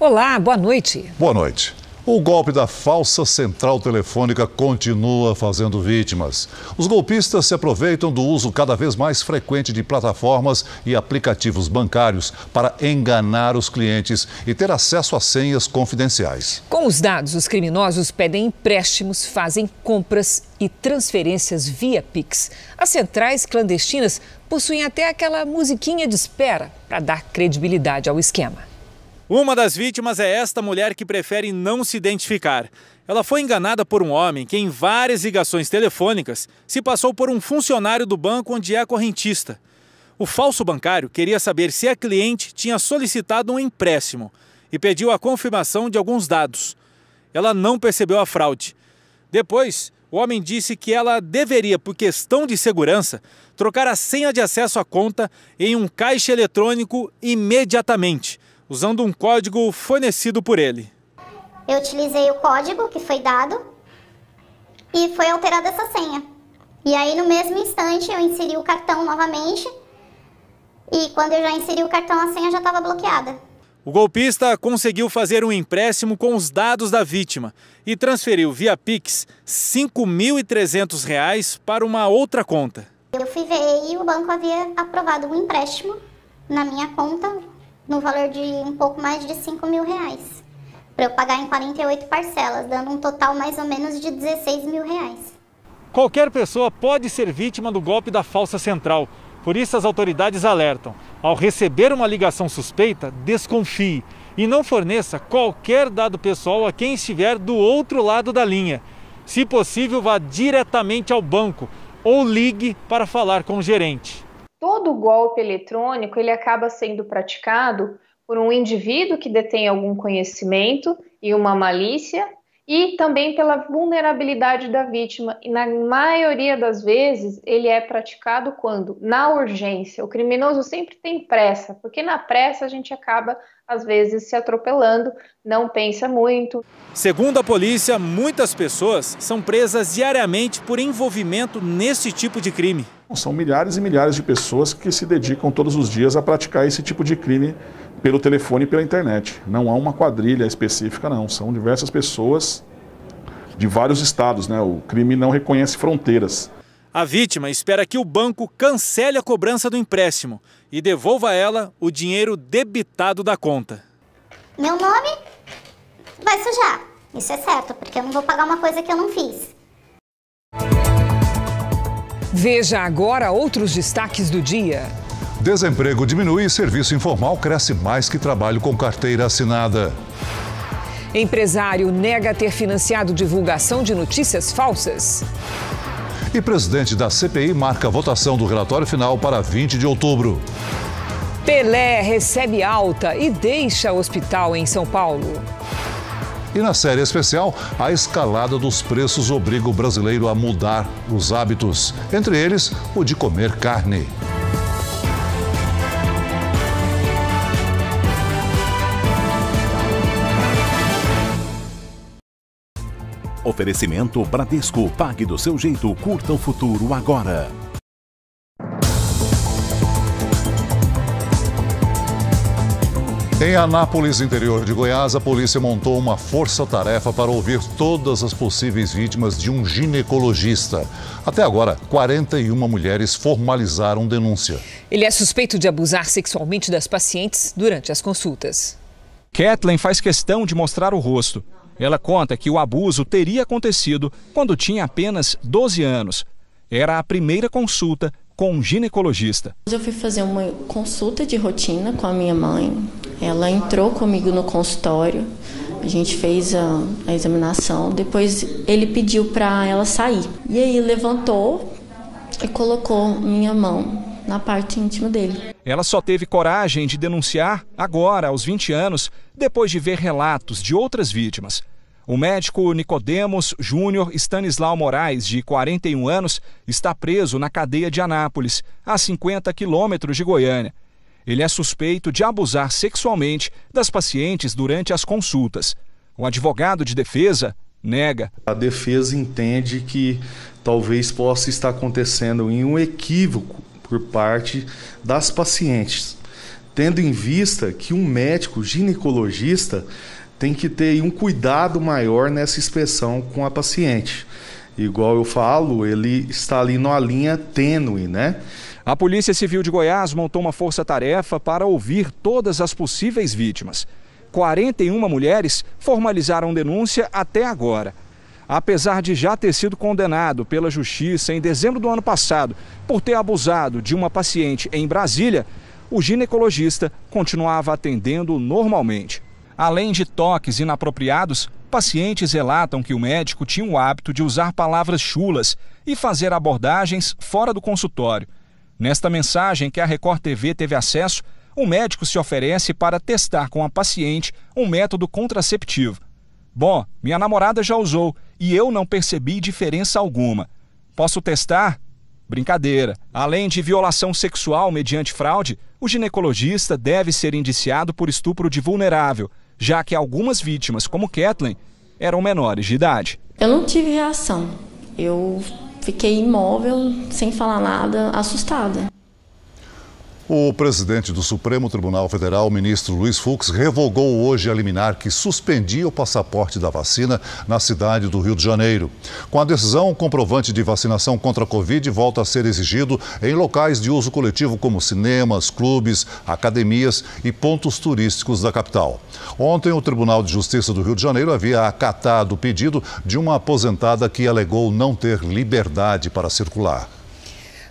Olá, boa noite. Boa noite. O golpe da falsa central telefônica continua fazendo vítimas. Os golpistas se aproveitam do uso cada vez mais frequente de plataformas e aplicativos bancários para enganar os clientes e ter acesso a senhas confidenciais. Com os dados, os criminosos pedem empréstimos, fazem compras e transferências via Pix. As centrais clandestinas possuem até aquela musiquinha de espera para dar credibilidade ao esquema. Uma das vítimas é esta mulher que prefere não se identificar. Ela foi enganada por um homem que, em várias ligações telefônicas, se passou por um funcionário do banco onde é correntista. O falso bancário queria saber se a cliente tinha solicitado um empréstimo e pediu a confirmação de alguns dados. Ela não percebeu a fraude. Depois, o homem disse que ela deveria, por questão de segurança, trocar a senha de acesso à conta em um caixa eletrônico imediatamente usando um código fornecido por ele. Eu utilizei o código que foi dado e foi alterada essa senha. E aí, no mesmo instante, eu inseri o cartão novamente. E quando eu já inseri o cartão, a senha já estava bloqueada. O golpista conseguiu fazer um empréstimo com os dados da vítima e transferiu via Pix R$ 5.300 para uma outra conta. Eu fui ver e o banco havia aprovado um empréstimo na minha conta no valor de um pouco mais de 5 mil reais. Para eu pagar em 48 parcelas, dando um total mais ou menos de 16 mil reais. Qualquer pessoa pode ser vítima do golpe da falsa central. Por isso, as autoridades alertam: ao receber uma ligação suspeita, desconfie e não forneça qualquer dado pessoal a quem estiver do outro lado da linha. Se possível, vá diretamente ao banco ou ligue para falar com o gerente todo golpe eletrônico ele acaba sendo praticado por um indivíduo que detém algum conhecimento e uma malícia e também pela vulnerabilidade da vítima. E na maioria das vezes ele é praticado quando? Na urgência. O criminoso sempre tem pressa, porque na pressa a gente acaba às vezes se atropelando, não pensa muito. Segundo a polícia, muitas pessoas são presas diariamente por envolvimento nesse tipo de crime. São milhares e milhares de pessoas que se dedicam todos os dias a praticar esse tipo de crime pelo telefone e pela internet. Não há uma quadrilha específica, não. São diversas pessoas de vários estados. Né? O crime não reconhece fronteiras. A vítima espera que o banco cancele a cobrança do empréstimo e devolva a ela o dinheiro debitado da conta. Meu nome vai sujar. Isso é certo, porque eu não vou pagar uma coisa que eu não fiz. Veja agora outros destaques do dia. Desemprego diminui e serviço informal cresce mais que trabalho com carteira assinada. Empresário nega ter financiado divulgação de notícias falsas. E presidente da CPI marca a votação do relatório final para 20 de outubro. Pelé recebe alta e deixa o hospital em São Paulo. E na série especial, a escalada dos preços obriga o brasileiro a mudar os hábitos, entre eles o de comer carne. Oferecimento Bradesco. Pague do seu jeito. Curta o futuro agora. Em Anápolis, interior de Goiás, a polícia montou uma força-tarefa para ouvir todas as possíveis vítimas de um ginecologista. Até agora, 41 mulheres formalizaram denúncia. Ele é suspeito de abusar sexualmente das pacientes durante as consultas. Kathleen faz questão de mostrar o rosto. Ela conta que o abuso teria acontecido quando tinha apenas 12 anos. Era a primeira consulta com um ginecologista. Eu fui fazer uma consulta de rotina com a minha mãe. Ela entrou comigo no consultório. A gente fez a, a examinação. Depois ele pediu para ela sair. E aí levantou e colocou minha mão na parte íntima dele. Ela só teve coragem de denunciar agora, aos 20 anos, depois de ver relatos de outras vítimas. O médico Nicodemos Júnior Stanislau Moraes, de 41 anos, está preso na cadeia de Anápolis, a 50 quilômetros de Goiânia. Ele é suspeito de abusar sexualmente das pacientes durante as consultas. O advogado de defesa nega. A defesa entende que talvez possa estar acontecendo em um equívoco por parte das pacientes tendo em vista que um médico ginecologista tem que ter um cuidado maior nessa inspeção com a paciente. Igual eu falo, ele está ali numa linha tênue, né? A Polícia Civil de Goiás montou uma força-tarefa para ouvir todas as possíveis vítimas. 41 mulheres formalizaram denúncia até agora. Apesar de já ter sido condenado pela Justiça em dezembro do ano passado por ter abusado de uma paciente em Brasília, o ginecologista continuava atendendo normalmente. Além de toques inapropriados, pacientes relatam que o médico tinha o hábito de usar palavras chulas e fazer abordagens fora do consultório. Nesta mensagem que a Record TV teve acesso, o médico se oferece para testar com a paciente um método contraceptivo. Bom, minha namorada já usou e eu não percebi diferença alguma. Posso testar? Brincadeira. Além de violação sexual mediante fraude, o ginecologista deve ser indiciado por estupro de vulnerável, já que algumas vítimas, como Kathleen, eram menores de idade. Eu não tive reação. Eu fiquei imóvel, sem falar nada, assustada. O presidente do Supremo Tribunal Federal, ministro Luiz Fux, revogou hoje a liminar que suspendia o passaporte da vacina na cidade do Rio de Janeiro. Com a decisão, o comprovante de vacinação contra a Covid volta a ser exigido em locais de uso coletivo como cinemas, clubes, academias e pontos turísticos da capital. Ontem, o Tribunal de Justiça do Rio de Janeiro havia acatado o pedido de uma aposentada que alegou não ter liberdade para circular.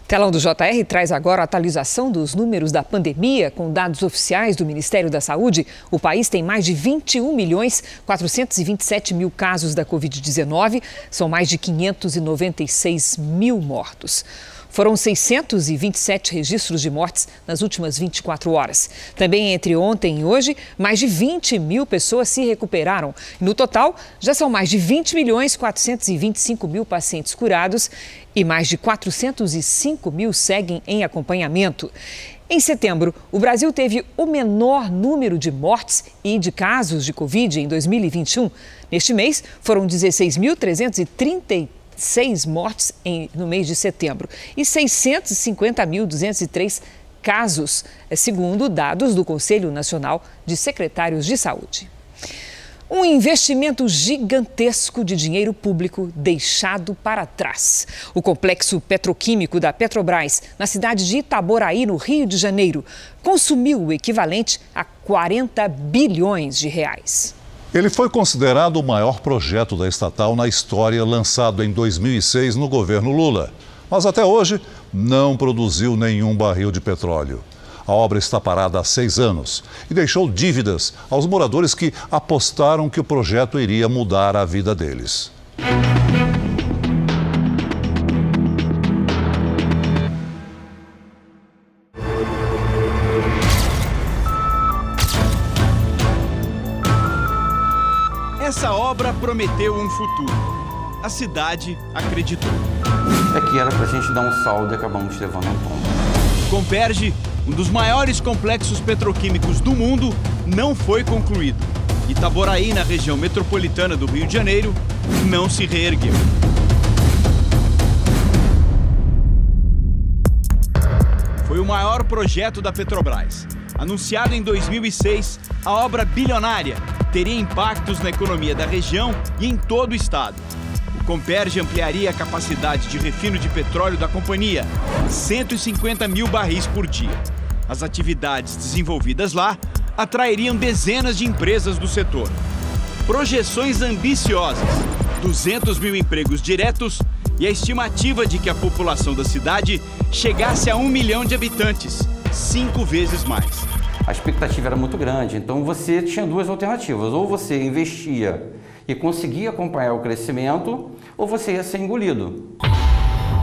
Telão do JR traz agora a atualização dos números da pandemia. Com dados oficiais do Ministério da Saúde, o país tem mais de 21 milhões 427 mil casos da Covid-19. São mais de 596 mil mortos. Foram 627 registros de mortes nas últimas 24 horas. Também entre ontem e hoje, mais de 20 mil pessoas se recuperaram. No total, já são mais de 20 milhões 425 mil pacientes curados e mais de 405 mil seguem em acompanhamento. Em setembro, o Brasil teve o menor número de mortes e de casos de Covid em 2021. Neste mês, foram 16.333 seis mortes em, no mês de setembro e 650.203 casos, eh, segundo dados do Conselho Nacional de Secretários de Saúde. Um investimento gigantesco de dinheiro público deixado para trás. O complexo petroquímico da Petrobras, na cidade de Itaboraí, no Rio de Janeiro, consumiu o equivalente a 40 bilhões de reais. Ele foi considerado o maior projeto da estatal na história, lançado em 2006 no governo Lula. Mas até hoje não produziu nenhum barril de petróleo. A obra está parada há seis anos e deixou dívidas aos moradores que apostaram que o projeto iria mudar a vida deles. Prometeu um futuro. A cidade acreditou. É que era pra gente dar um saldo e acabamos levando um tombo. Comperge, um dos maiores complexos petroquímicos do mundo, não foi concluído. Itaboraí, na região metropolitana do Rio de Janeiro, não se reergueu. Foi o maior projeto da Petrobras. Anunciado em 2006, a obra bilionária teria impactos na economia da região e em todo o estado. O Comperge ampliaria a capacidade de refino de petróleo da companhia, 150 mil barris por dia. As atividades desenvolvidas lá atrairiam dezenas de empresas do setor. Projeções ambiciosas, 200 mil empregos diretos e a estimativa de que a população da cidade chegasse a um milhão de habitantes, cinco vezes mais a expectativa era muito grande. Então você tinha duas alternativas: ou você investia e conseguia acompanhar o crescimento, ou você ia ser engolido.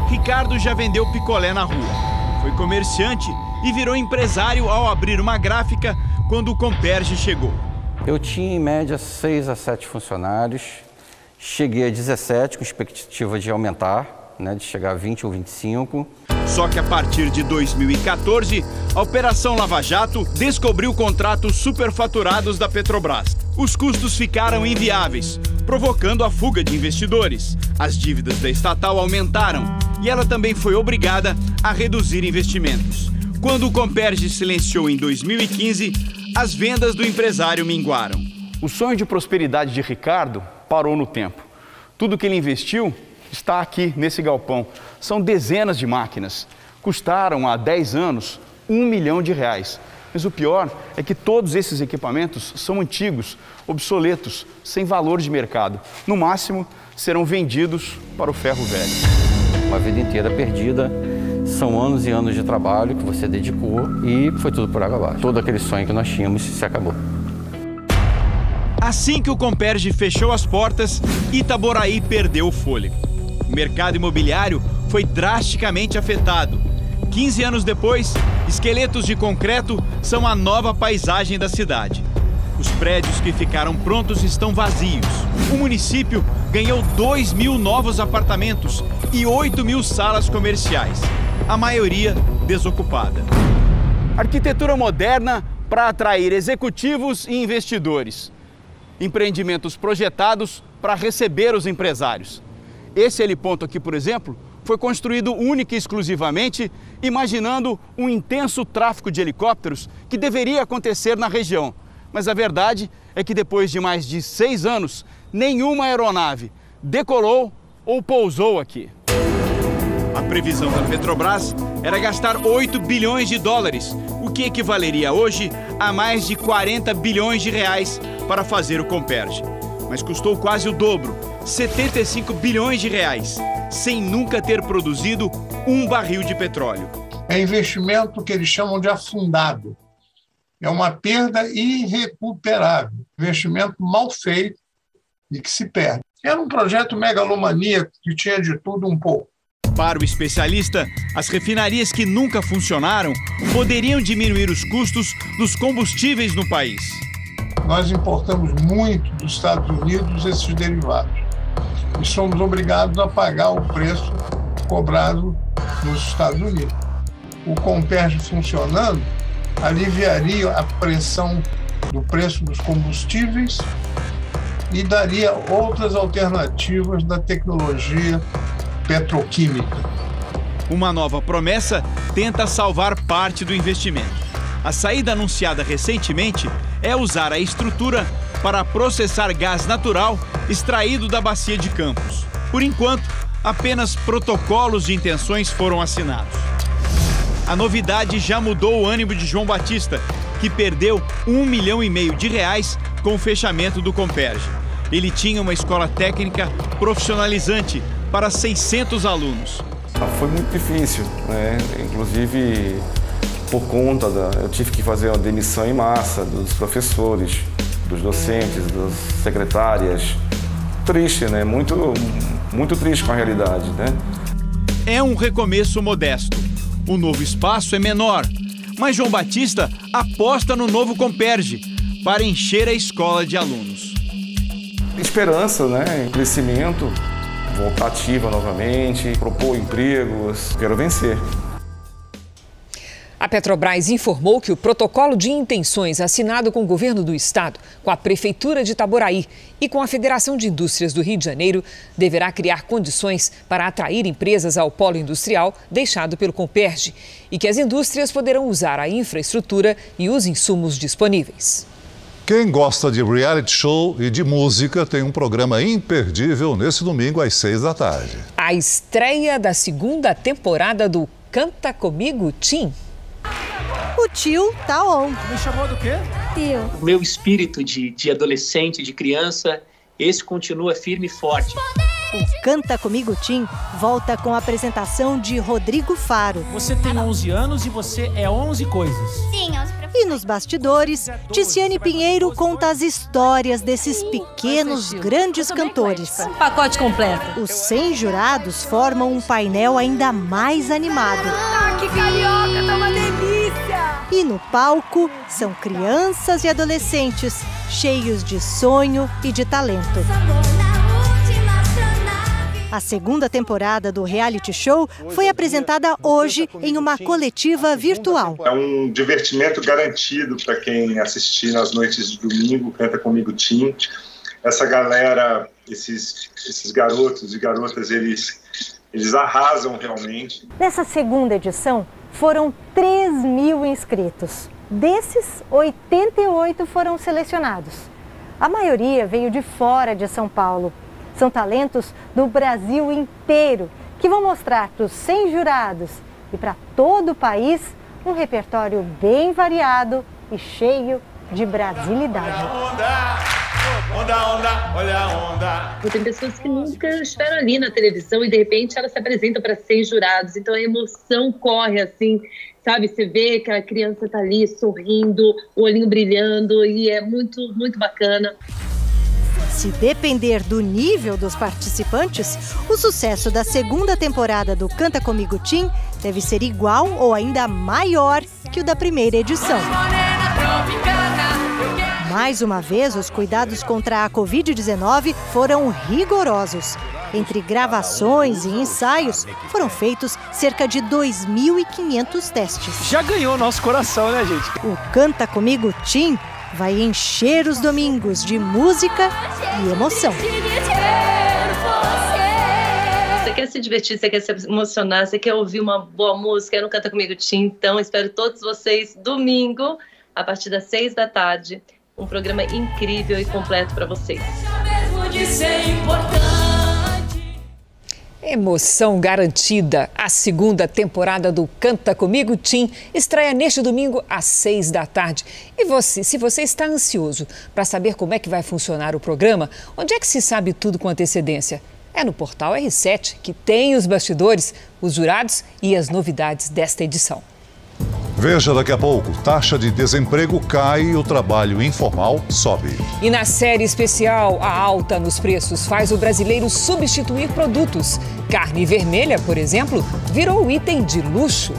Ricardo já vendeu picolé na rua. Foi comerciante e virou empresário ao abrir uma gráfica quando o Comperge chegou. Eu tinha em média 6 a 7 funcionários. Cheguei a 17 com expectativa de aumentar, né, de chegar a 20 ou 25. Só que a partir de 2014, a Operação Lava Jato descobriu contratos superfaturados da Petrobras. Os custos ficaram inviáveis, provocando a fuga de investidores. As dívidas da estatal aumentaram e ela também foi obrigada a reduzir investimentos. Quando o Comperge silenciou em 2015, as vendas do empresário minguaram. O sonho de prosperidade de Ricardo parou no tempo. Tudo que ele investiu está aqui nesse galpão. São dezenas de máquinas. Custaram há 10 anos um milhão de reais. Mas o pior é que todos esses equipamentos são antigos, obsoletos, sem valor de mercado. No máximo, serão vendidos para o ferro velho. Uma vida inteira perdida, são anos e anos de trabalho que você dedicou e foi tudo por água abaixo. Todo aquele sonho que nós tínhamos se acabou. Assim que o Comperge fechou as portas, Itaboraí perdeu o fôlego. O mercado imobiliário foi drasticamente afetado. 15 anos depois, esqueletos de concreto são a nova paisagem da cidade. Os prédios que ficaram prontos estão vazios. O município ganhou 2 mil novos apartamentos e 8 mil salas comerciais, a maioria desocupada. Arquitetura moderna para atrair executivos e investidores. Empreendimentos projetados para receber os empresários. Esse heliponto aqui, por exemplo, foi construído única e exclusivamente imaginando um intenso tráfego de helicópteros que deveria acontecer na região. Mas a verdade é que depois de mais de seis anos, nenhuma aeronave decolou ou pousou aqui. A previsão da Petrobras era gastar 8 bilhões de dólares, o que equivaleria hoje a mais de 40 bilhões de reais para fazer o Comperge. Mas custou quase o dobro, 75 bilhões de reais, sem nunca ter produzido um barril de petróleo. É investimento que eles chamam de afundado. É uma perda irrecuperável, investimento mal feito e que se perde. Era um projeto megalomaníaco que tinha de tudo um pouco. Para o especialista, as refinarias que nunca funcionaram poderiam diminuir os custos dos combustíveis no país. Nós importamos muito dos Estados Unidos esses derivados e somos obrigados a pagar o preço cobrado nos Estados Unidos. O Comperge funcionando aliviaria a pressão do preço dos combustíveis e daria outras alternativas da tecnologia petroquímica. Uma nova promessa tenta salvar parte do investimento. A saída anunciada recentemente é usar a estrutura para processar gás natural extraído da bacia de Campos. Por enquanto, apenas protocolos de intenções foram assinados. A novidade já mudou o ânimo de João Batista, que perdeu um milhão e meio de reais com o fechamento do Comperge. Ele tinha uma escola técnica profissionalizante para 600 alunos. Foi muito difícil, né? Inclusive por conta da, eu tive que fazer uma demissão em massa dos professores, dos docentes, das secretárias. Triste, né? Muito, muito triste com a realidade, né? É um recomeço modesto. O novo espaço é menor, mas João Batista aposta no novo Comperge para encher a escola de alunos. Esperança, né? Crescimento, voltar ativa novamente, propor empregos. Quero vencer. A Petrobras informou que o protocolo de intenções assinado com o governo do estado, com a Prefeitura de Itaboraí e com a Federação de Indústrias do Rio de Janeiro deverá criar condições para atrair empresas ao polo industrial deixado pelo Comperge e que as indústrias poderão usar a infraestrutura e os insumos disponíveis. Quem gosta de reality show e de música tem um programa imperdível nesse domingo às seis da tarde. A estreia da segunda temporada do Canta Comigo Tim. O tio tá on. Me chamou do quê? Tio. O meu espírito de, de adolescente, de criança, esse continua firme e forte. O Canta Comigo Tim volta com a apresentação de Rodrigo Faro. Você tem 11 anos e você é 11 coisas. Sim, 11 E nos bastidores, Ticiane Pinheiro conta as histórias desses pequenos, grandes cantores. Um pacote completo. Os 100 jurados formam um painel ainda mais animado. Ah, que carioca, tá uma delícia! E no palco são crianças e adolescentes cheios de sonho e de talento. A segunda temporada do reality show foi apresentada hoje em uma coletiva virtual. É um divertimento garantido para quem assistir nas noites de domingo, Canta Comigo Tim. Essa galera, esses, esses garotos e garotas, eles Eles arrasam realmente. Nessa segunda edição, foram 3 mil inscritos. Desses, 88 foram selecionados. A maioria veio de fora de São Paulo. São talentos do Brasil inteiro que vão mostrar para os 100 jurados e para todo o país um repertório bem variado e cheio de brasilidade. Onda, onda, olha a onda. Tem pessoas que nunca estiveram ali na televisão e de repente elas se apresentam para 100 jurados, então a emoção corre assim, sabe? Você vê que a criança tá ali sorrindo, o olhinho brilhando e é muito, muito bacana. Se depender do nível dos participantes, o sucesso da segunda temporada do Canta Comigo Tim deve ser igual ou ainda maior que o da primeira edição. Mais uma vez, os cuidados contra a Covid-19 foram rigorosos. Entre gravações e ensaios, foram feitos cerca de 2.500 testes. Já ganhou nosso coração, né, gente? O Canta Comigo Tim vai encher os domingos de música e emoção. Você quer se divertir, você quer se emocionar, você quer ouvir uma boa música, não canta comigo, Tim. Então, espero todos vocês domingo, a partir das seis da tarde. Um programa incrível e completo para vocês. Emoção garantida. A segunda temporada do Canta Comigo Tim estreia neste domingo às seis da tarde. E você, se você está ansioso para saber como é que vai funcionar o programa, onde é que se sabe tudo com antecedência? É no portal R7 que tem os bastidores, os jurados e as novidades desta edição. Veja daqui a pouco: taxa de desemprego cai e o trabalho informal sobe. E na série especial, a alta nos preços faz o brasileiro substituir produtos. Carne vermelha, por exemplo, virou item de luxo.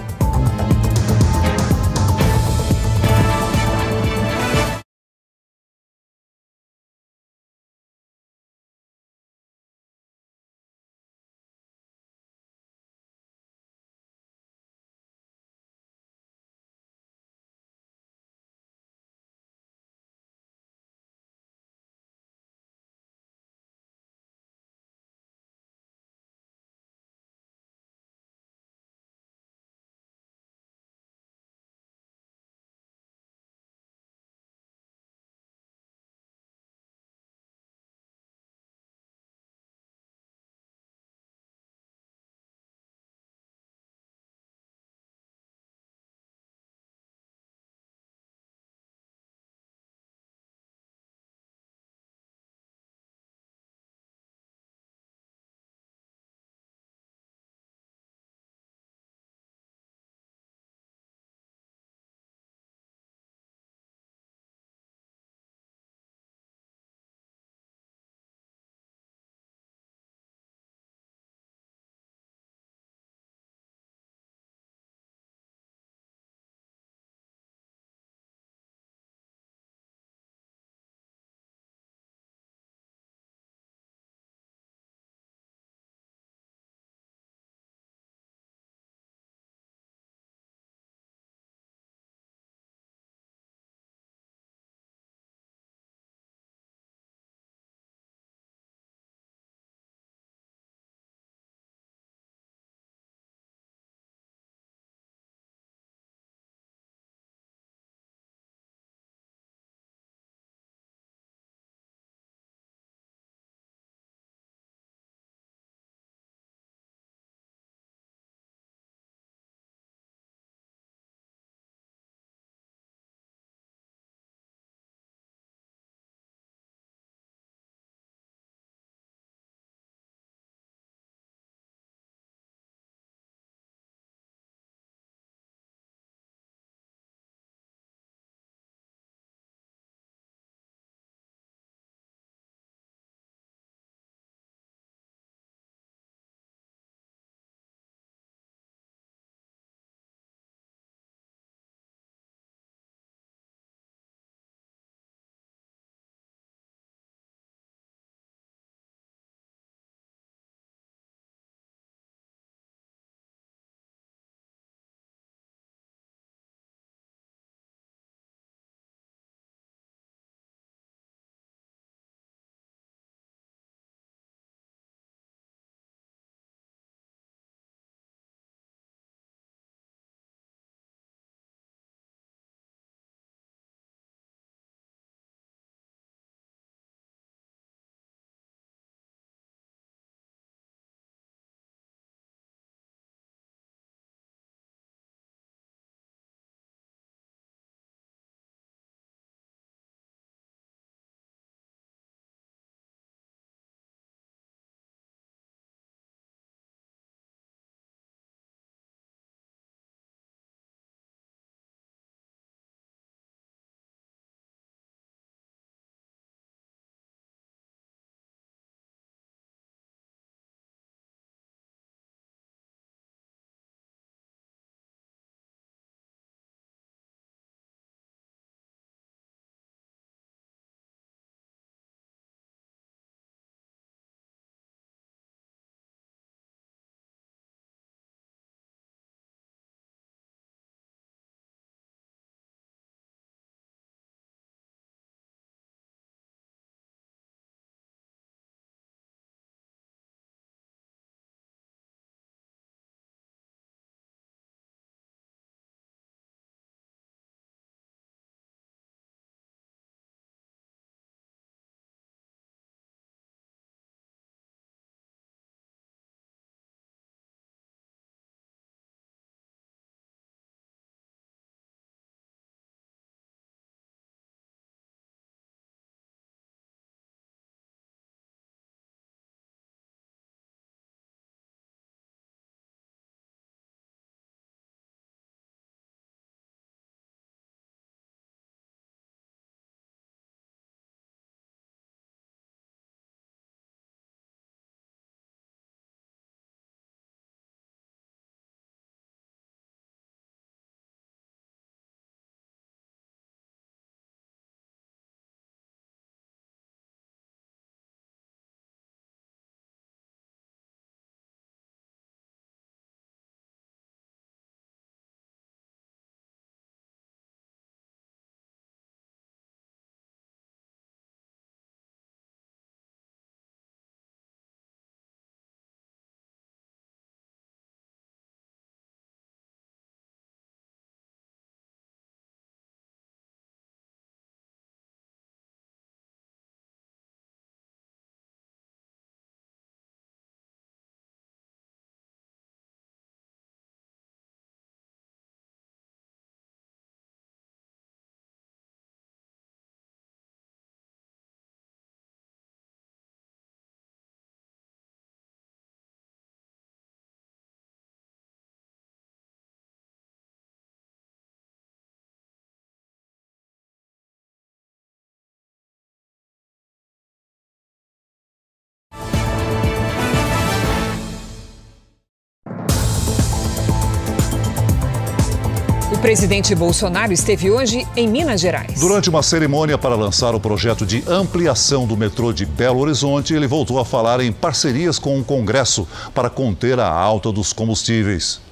Presidente Bolsonaro esteve hoje em Minas Gerais. Durante uma cerimônia para lançar o projeto de ampliação do metrô de Belo Horizonte, ele voltou a falar em parcerias com o Congresso para conter a alta dos combustíveis.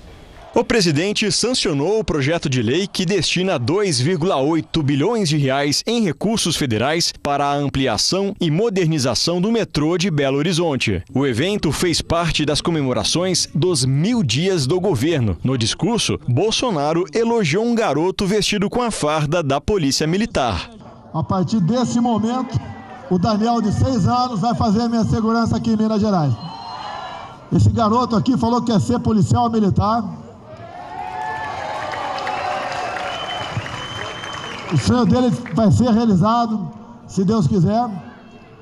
O presidente sancionou o projeto de lei que destina 2,8 bilhões de reais em recursos federais para a ampliação e modernização do metrô de Belo Horizonte. O evento fez parte das comemorações dos mil dias do governo. No discurso, Bolsonaro elogiou um garoto vestido com a farda da Polícia Militar. A partir desse momento, o Daniel, de seis anos, vai fazer a minha segurança aqui em Minas Gerais. Esse garoto aqui falou que quer ser policial militar O sonho dele vai ser realizado, se Deus quiser.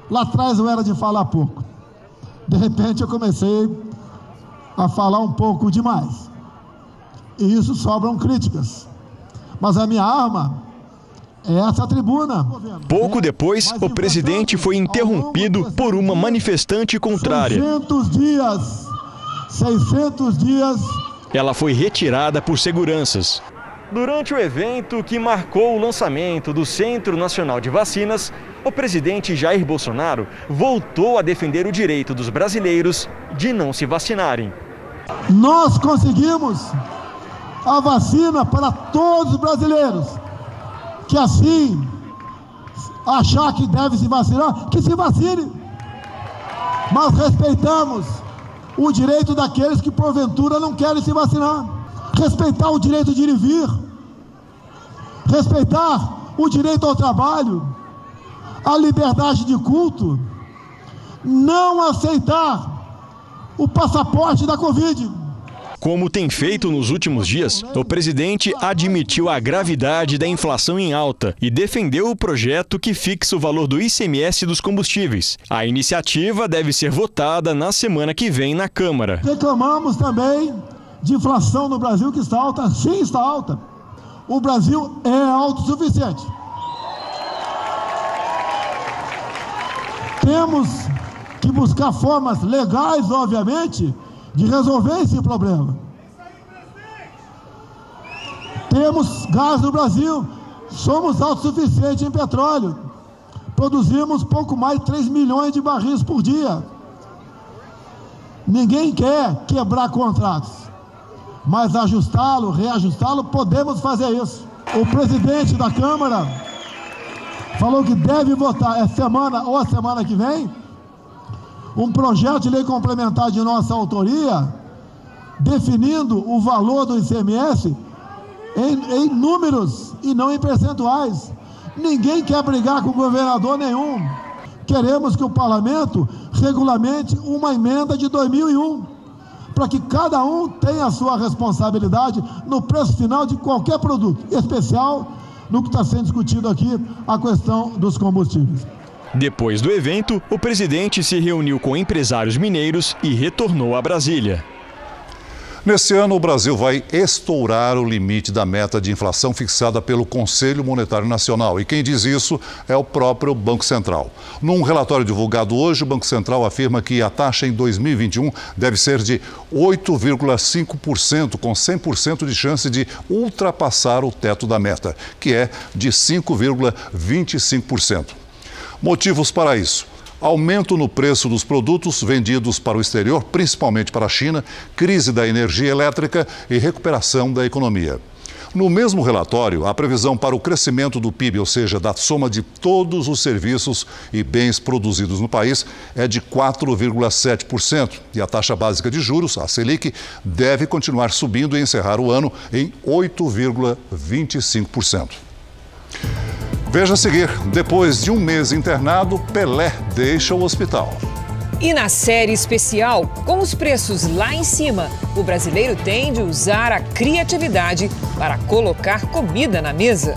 Lá atrás eu era de falar pouco. De repente eu comecei a falar um pouco demais. E isso sobram críticas. Mas a minha arma é essa tribuna. Pouco depois, o presidente foi interrompido por uma manifestante contrária. 600 dias. 600 dias. Ela foi retirada por seguranças. Durante o evento que marcou o lançamento do Centro Nacional de Vacinas, o presidente Jair Bolsonaro voltou a defender o direito dos brasileiros de não se vacinarem. Nós conseguimos a vacina para todos os brasileiros. Que assim, achar que deve se vacinar, que se vacine. Mas respeitamos o direito daqueles que porventura não querem se vacinar respeitar o direito de ir e vir, respeitar o direito ao trabalho, a liberdade de culto, não aceitar o passaporte da Covid. Como tem feito nos últimos dias, o presidente admitiu a gravidade da inflação em alta e defendeu o projeto que fixa o valor do ICMS dos combustíveis. A iniciativa deve ser votada na semana que vem na Câmara. Reclamamos também de inflação no Brasil que está alta, sim está alta. O Brasil é autossuficiente. Temos que buscar formas legais, obviamente, de resolver esse problema. Temos gás no Brasil, somos autossuficientes em petróleo. Produzimos pouco mais de 3 milhões de barris por dia. Ninguém quer quebrar contratos mas ajustá-lo, reajustá-lo, podemos fazer isso. O presidente da Câmara falou que deve votar essa semana ou a semana que vem um projeto de lei complementar de nossa autoria definindo o valor do ICMS em, em números e não em percentuais. Ninguém quer brigar com governador nenhum. Queremos que o parlamento regulamente uma emenda de 2001 para que cada um tenha a sua responsabilidade no preço final de qualquer produto, em especial no que está sendo discutido aqui, a questão dos combustíveis. Depois do evento, o presidente se reuniu com empresários mineiros e retornou a Brasília. Nesse ano, o Brasil vai estourar o limite da meta de inflação fixada pelo Conselho Monetário Nacional. E quem diz isso é o próprio Banco Central. Num relatório divulgado hoje, o Banco Central afirma que a taxa em 2021 deve ser de 8,5%, com 100% de chance de ultrapassar o teto da meta, que é de 5,25%. Motivos para isso aumento no preço dos produtos vendidos para o exterior, principalmente para a China, crise da energia elétrica e recuperação da economia. No mesmo relatório, a previsão para o crescimento do PIB, ou seja, da soma de todos os serviços e bens produzidos no país, é de 4,7%. E a taxa básica de juros, a Selic, deve continuar subindo e encerrar o ano em 8,25%. Veja a seguir: depois de um mês internado, Pelé deixa o hospital. E na série especial, com os preços lá em cima, o brasileiro tem de usar a criatividade para colocar comida na mesa.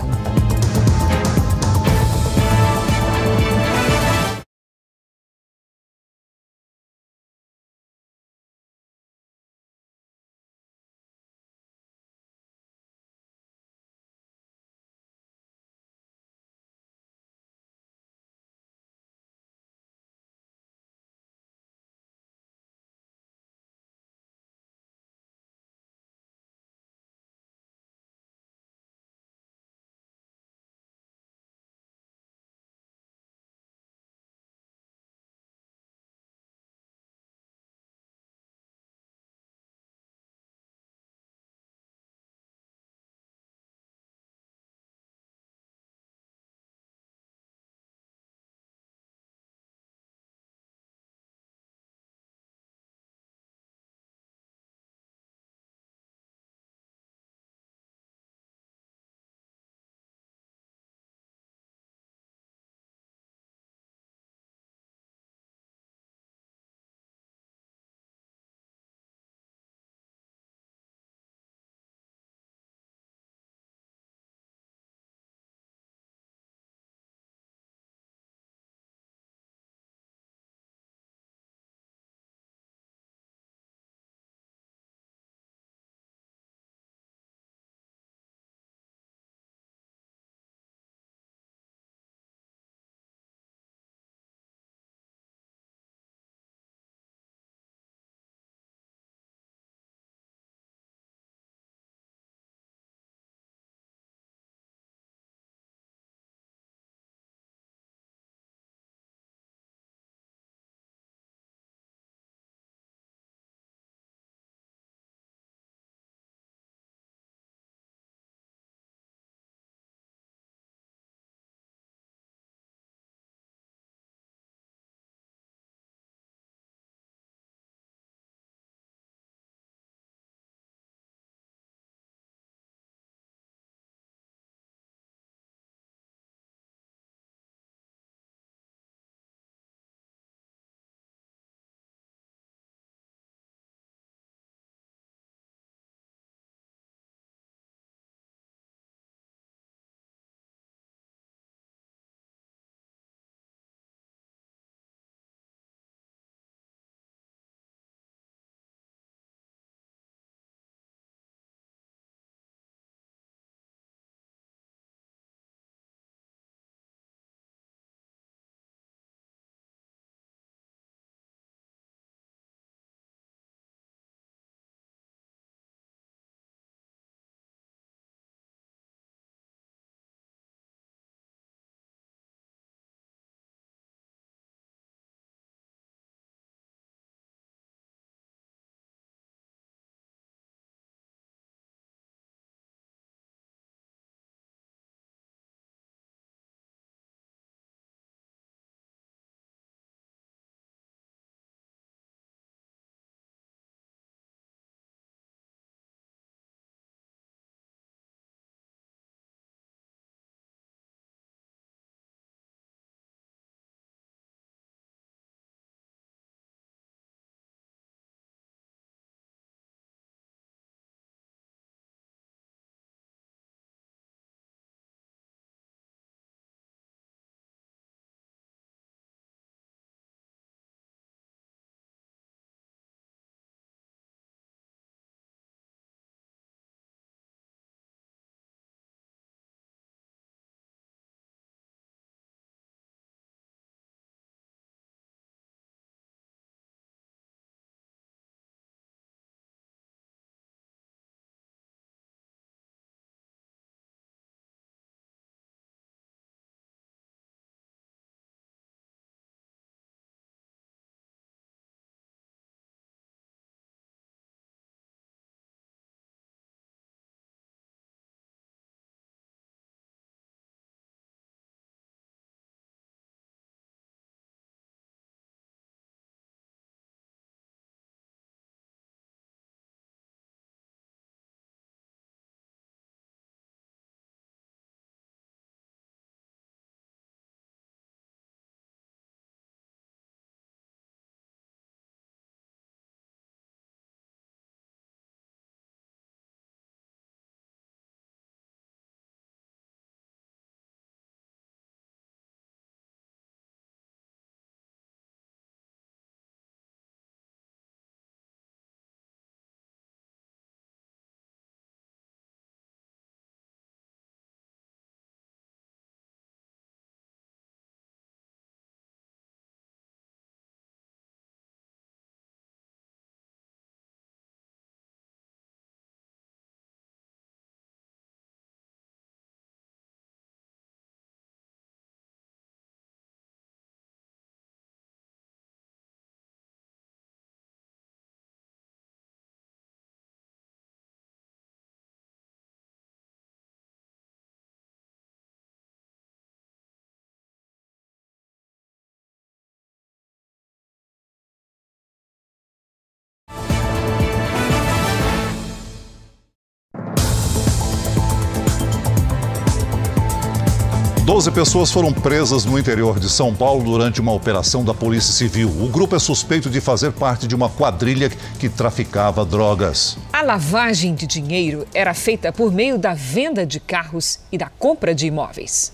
Doze pessoas foram presas no interior de São Paulo durante uma operação da Polícia Civil. O grupo é suspeito de fazer parte de uma quadrilha que traficava drogas. A lavagem de dinheiro era feita por meio da venda de carros e da compra de imóveis.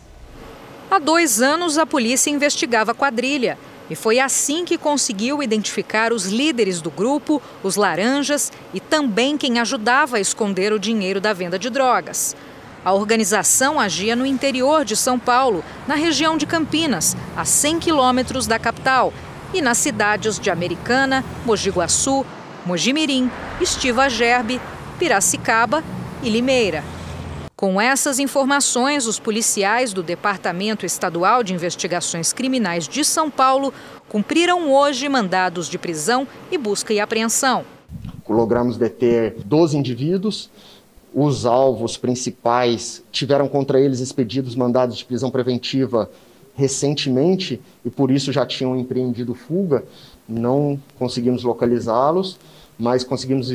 Há dois anos, a polícia investigava a quadrilha. E foi assim que conseguiu identificar os líderes do grupo, os laranjas e também quem ajudava a esconder o dinheiro da venda de drogas. A organização agia no interior de São Paulo, na região de Campinas, a 100 quilômetros da capital, e nas cidades de Americana, Mogi Guaçu, Mojimirim, Estiva Gerbe, Piracicaba e Limeira. Com essas informações, os policiais do Departamento Estadual de Investigações Criminais de São Paulo cumpriram hoje mandados de prisão e busca e apreensão. Logramos deter 12 indivíduos os alvos principais tiveram contra eles expedidos mandados de prisão preventiva recentemente e por isso já tinham empreendido fuga. Não conseguimos localizá-los, mas conseguimos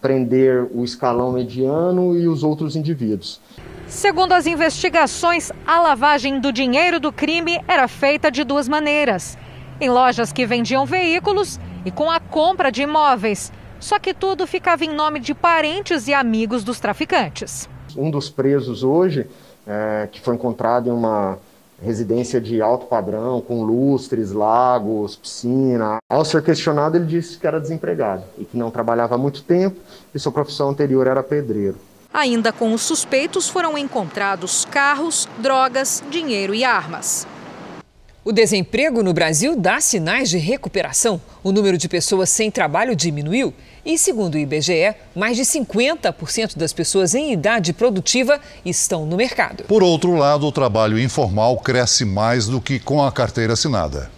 prender o escalão mediano e os outros indivíduos. Segundo as investigações, a lavagem do dinheiro do crime era feita de duas maneiras: em lojas que vendiam veículos e com a compra de imóveis. Só que tudo ficava em nome de parentes e amigos dos traficantes. Um dos presos hoje, é, que foi encontrado em uma residência de alto padrão, com lustres, lagos, piscina. Ao ser questionado, ele disse que era desempregado e que não trabalhava há muito tempo e sua profissão anterior era pedreiro. Ainda com os suspeitos foram encontrados carros, drogas, dinheiro e armas. O desemprego no Brasil dá sinais de recuperação. O número de pessoas sem trabalho diminuiu e, segundo o IBGE, mais de 50% das pessoas em idade produtiva estão no mercado. Por outro lado, o trabalho informal cresce mais do que com a carteira assinada.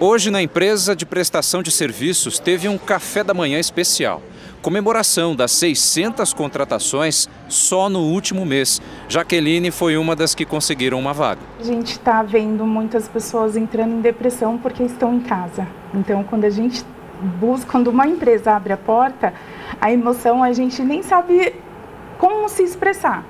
Hoje, na empresa de prestação de serviços, teve um café da manhã especial comemoração das 600 contratações só no último mês. Jaqueline foi uma das que conseguiram uma vaga. A gente está vendo muitas pessoas entrando em depressão porque estão em casa. Então, quando a gente busca, quando uma empresa abre a porta, a emoção a gente nem sabe como se expressar.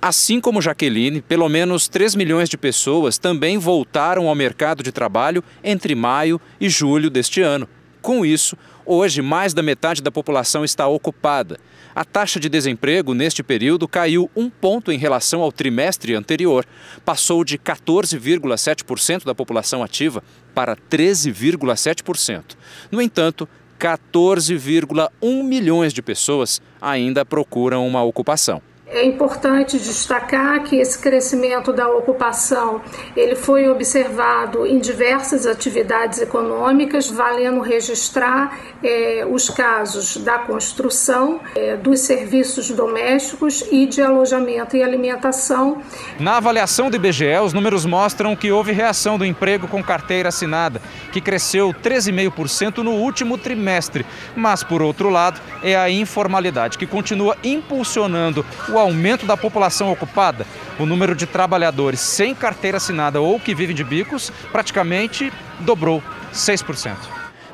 Assim como Jaqueline, pelo menos 3 milhões de pessoas também voltaram ao mercado de trabalho entre maio e julho deste ano. Com isso, Hoje, mais da metade da população está ocupada. A taxa de desemprego neste período caiu um ponto em relação ao trimestre anterior. Passou de 14,7% da população ativa para 13,7%. No entanto, 14,1 milhões de pessoas ainda procuram uma ocupação. É importante destacar que esse crescimento da ocupação ele foi observado em diversas atividades econômicas, valendo registrar é, os casos da construção, é, dos serviços domésticos e de alojamento e alimentação. Na avaliação do IBGE, os números mostram que houve reação do emprego com carteira assinada, que cresceu 13,5% no último trimestre. Mas, por outro lado, é a informalidade que continua impulsionando o o aumento da população ocupada, o número de trabalhadores sem carteira assinada ou que vivem de bicos praticamente dobrou 6%.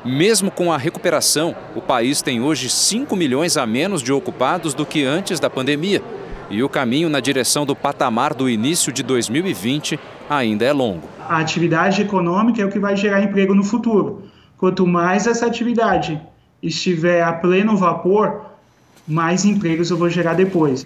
Mesmo com a recuperação, o país tem hoje 5 milhões a menos de ocupados do que antes da pandemia. E o caminho na direção do patamar do início de 2020 ainda é longo. A atividade econômica é o que vai gerar emprego no futuro. Quanto mais essa atividade estiver a pleno vapor, mais empregos eu vou gerar depois.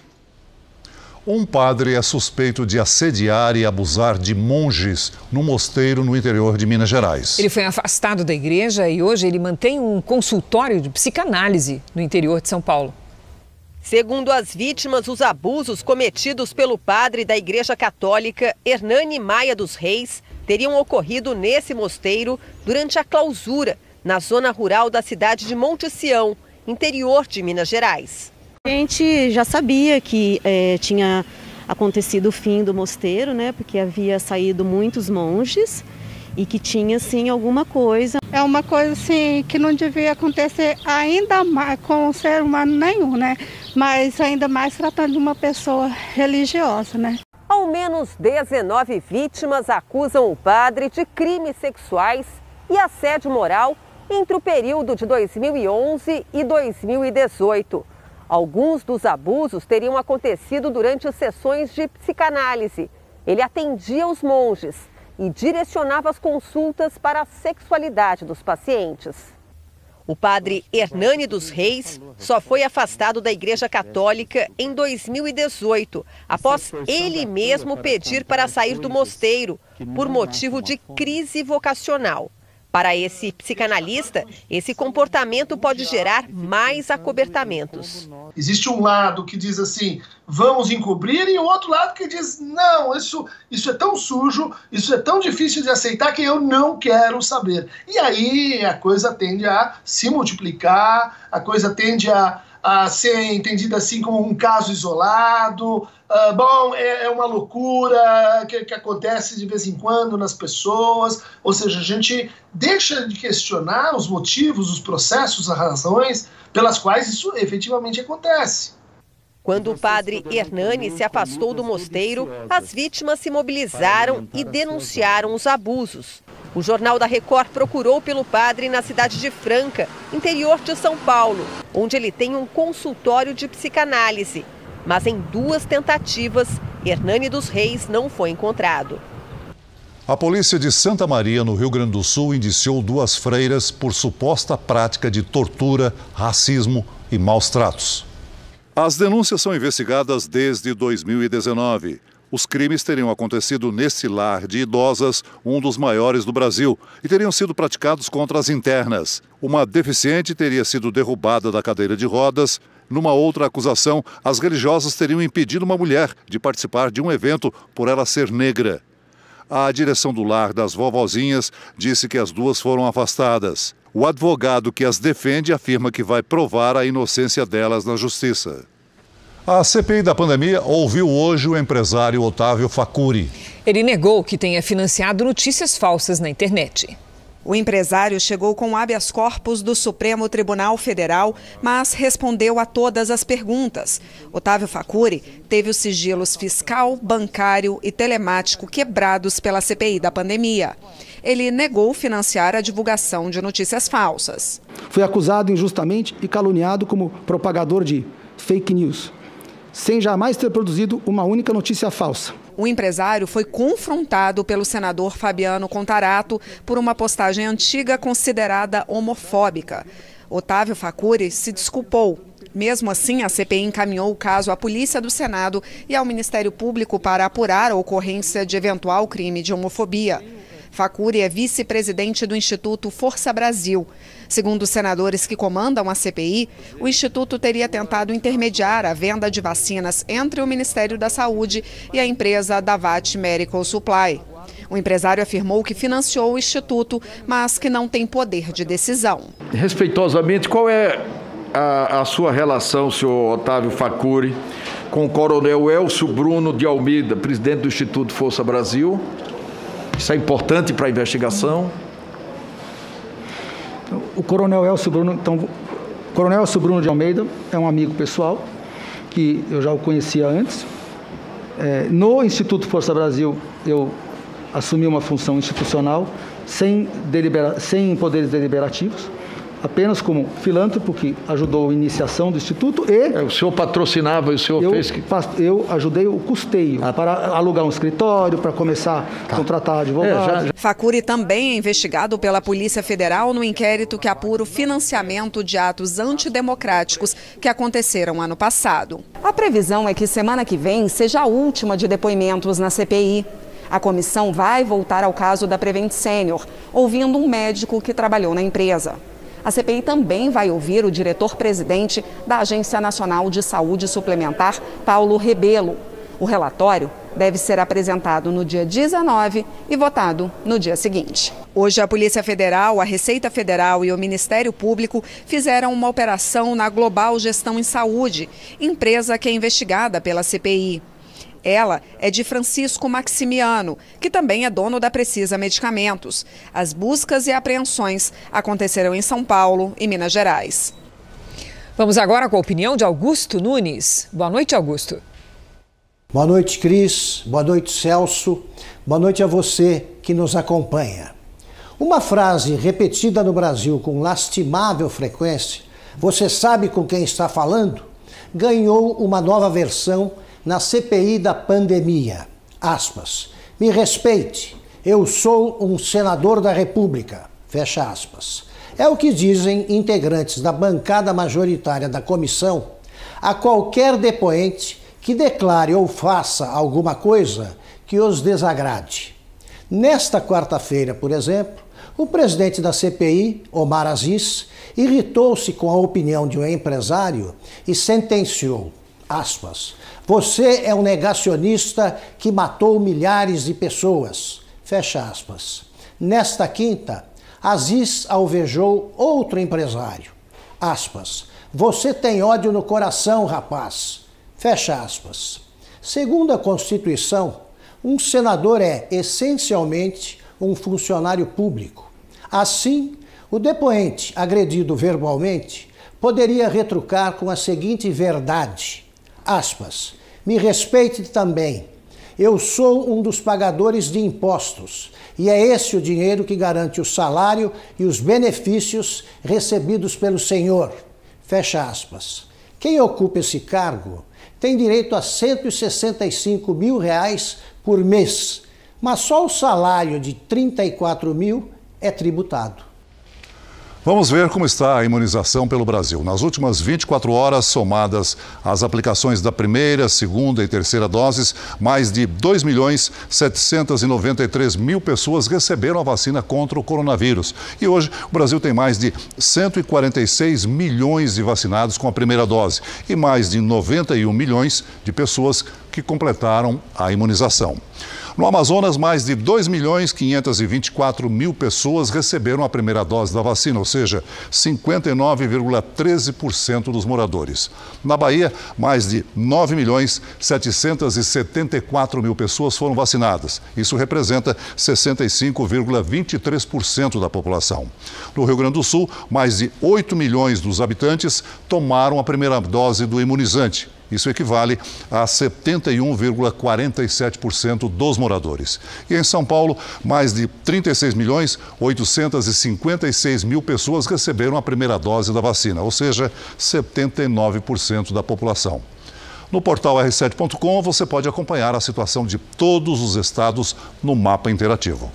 Um padre é suspeito de assediar e abusar de monges no mosteiro no interior de Minas Gerais. Ele foi afastado da igreja e hoje ele mantém um consultório de psicanálise no interior de São Paulo. Segundo as vítimas, os abusos cometidos pelo padre da Igreja Católica Hernani Maia dos Reis teriam ocorrido nesse mosteiro durante a clausura na zona rural da cidade de Monte Sião, interior de Minas Gerais. A gente já sabia que é, tinha acontecido o fim do mosteiro, né? Porque havia saído muitos monges e que tinha sim alguma coisa. É uma coisa assim que não devia acontecer ainda mais com um ser humano nenhum, né? Mas ainda mais tratando de uma pessoa religiosa, né? Ao menos 19 vítimas acusam o padre de crimes sexuais e assédio moral entre o período de 2011 e 2018. Alguns dos abusos teriam acontecido durante sessões de psicanálise Ele atendia os monges e direcionava as consultas para a sexualidade dos pacientes. O padre Hernani dos Reis só foi afastado da Igreja Católica em 2018, após ele mesmo pedir para sair do mosteiro por motivo de crise vocacional. Para esse psicanalista, esse comportamento pode gerar mais acobertamentos. Existe um lado que diz assim, vamos encobrir, e o outro lado que diz, não, isso, isso é tão sujo, isso é tão difícil de aceitar que eu não quero saber. E aí a coisa tende a se multiplicar, a coisa tende a, a ser entendida assim como um caso isolado, Uh, bom, é, é, uma loucura que, que, acontece de vez em quando nas pessoas, ou seja, a gente deixa de questionar os motivos, os processos, as razões pelas quais isso efetivamente acontece. Quando o padre Hernani se afastou do mosteiro, as vítimas se mobilizaram e denunciaram os abusos. O Jornal da Record procurou pelo padre na cidade de Franca, interior de São Paulo, onde ele tem um consultório de psicanálise mas em duas tentativas, Hernani dos Reis não foi encontrado. A polícia de Santa Maria, no Rio Grande do Sul, indiciou duas freiras por suposta prática de tortura, racismo e maus tratos. As denúncias são investigadas desde 2019. Os crimes teriam acontecido nesse lar de idosas, um dos maiores do Brasil, e teriam sido praticados contra as internas. Uma deficiente teria sido derrubada da cadeira de rodas numa outra acusação, as religiosas teriam impedido uma mulher de participar de um evento por ela ser negra. A direção do lar das vovozinhas disse que as duas foram afastadas. O advogado que as defende afirma que vai provar a inocência delas na justiça. A CPI da pandemia ouviu hoje o empresário Otávio Facuri. Ele negou que tenha financiado notícias falsas na internet. O empresário chegou com habeas corpus do Supremo Tribunal Federal, mas respondeu a todas as perguntas. Otávio Facuri teve os sigilos fiscal, bancário e telemático quebrados pela CPI da pandemia. Ele negou financiar a divulgação de notícias falsas. Foi acusado injustamente e caluniado como propagador de fake news, sem jamais ter produzido uma única notícia falsa o empresário foi confrontado pelo senador Fabiano Contarato por uma postagem antiga considerada homofóbica. Otávio Facuri se desculpou. Mesmo assim, a CPI encaminhou o caso à Polícia do Senado e ao Ministério Público para apurar a ocorrência de eventual crime de homofobia. Facuri é vice-presidente do Instituto Força Brasil. Segundo os senadores que comandam a CPI, o Instituto teria tentado intermediar a venda de vacinas entre o Ministério da Saúde e a empresa Davat Medical Supply. O empresário afirmou que financiou o Instituto, mas que não tem poder de decisão. Respeitosamente, qual é a, a sua relação, senhor Otávio Facuri, com o coronel Elcio Bruno de Almeida, presidente do Instituto Força Brasil? Isso é importante para a investigação. O coronel Elcio Bruno, então, coronel Elcio Bruno de Almeida é um amigo pessoal que eu já o conhecia antes. É, no Instituto Força Brasil, eu assumi uma função institucional sem, delibera sem poderes deliberativos apenas como filântropo que ajudou a iniciação do instituto e é, o senhor patrocinava e o senhor eu, fez que eu ajudei o custeio ah. para alugar um escritório para começar tá. a contratar advogados. É, já, já. Facuri também é investigado pela Polícia Federal no inquérito que apura o financiamento de atos antidemocráticos que aconteceram ano passado. A previsão é que semana que vem seja a última de depoimentos na CPI. A comissão vai voltar ao caso da Prevent Senior, ouvindo um médico que trabalhou na empresa. A CPI também vai ouvir o diretor-presidente da Agência Nacional de Saúde Suplementar, Paulo Rebelo. O relatório deve ser apresentado no dia 19 e votado no dia seguinte. Hoje, a Polícia Federal, a Receita Federal e o Ministério Público fizeram uma operação na Global Gestão em Saúde, empresa que é investigada pela CPI. Ela é de Francisco Maximiano, que também é dono da Precisa Medicamentos. As buscas e apreensões aconteceram em São Paulo e Minas Gerais. Vamos agora com a opinião de Augusto Nunes. Boa noite, Augusto. Boa noite, Cris. Boa noite, Celso. Boa noite a você que nos acompanha. Uma frase repetida no Brasil com lastimável frequência, você sabe com quem está falando, ganhou uma nova versão na CPI da pandemia. aspas. Me respeite, eu sou um senador da República, fecha aspas. É o que dizem integrantes da bancada majoritária da comissão a qualquer depoente que declare ou faça alguma coisa que os desagrade. Nesta quarta-feira, por exemplo, o presidente da CPI, Omar Aziz, irritou-se com a opinião de um empresário e sentenciou, aspas, você é um negacionista que matou milhares de pessoas, fecha aspas. Nesta quinta, Aziz alvejou outro empresário, aspas, você tem ódio no coração, rapaz, fecha aspas. Segundo a Constituição, um senador é essencialmente um funcionário público. Assim, o depoente, agredido verbalmente, poderia retrucar com a seguinte verdade: aspas, me respeite também. Eu sou um dos pagadores de impostos e é esse o dinheiro que garante o salário e os benefícios recebidos pelo senhor. Fecha aspas. Quem ocupa esse cargo tem direito a 165 mil reais por mês, mas só o salário de 34 mil é tributado. Vamos ver como está a imunização pelo Brasil. Nas últimas 24 horas, somadas as aplicações da primeira, segunda e terceira doses, mais de 2 milhões 793 mil pessoas receberam a vacina contra o coronavírus. E hoje, o Brasil tem mais de 146 milhões de vacinados com a primeira dose e mais de 91 milhões de pessoas que completaram a imunização. No Amazonas, mais de 2 milhões 524 mil pessoas receberam a primeira dose da vacina, ou seja, 59,13% dos moradores. Na Bahia, mais de 9 milhões 774 mil pessoas foram vacinadas. Isso representa 65,23% da população. No Rio Grande do Sul, mais de 8 milhões dos habitantes tomaram a primeira dose do imunizante. Isso equivale a 71,47% dos moradores. E em São Paulo, mais de 36 milhões 856 mil pessoas receberam a primeira dose da vacina, ou seja, 79% da população. No portal r7.com você pode acompanhar a situação de todos os estados no mapa interativo.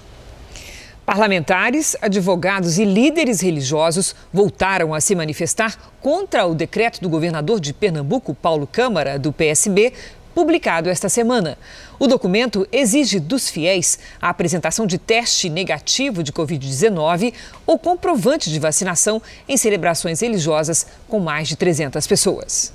Parlamentares, advogados e líderes religiosos voltaram a se manifestar contra o decreto do governador de Pernambuco, Paulo Câmara, do PSB, publicado esta semana. O documento exige dos fiéis a apresentação de teste negativo de Covid-19 ou comprovante de vacinação em celebrações religiosas com mais de 300 pessoas.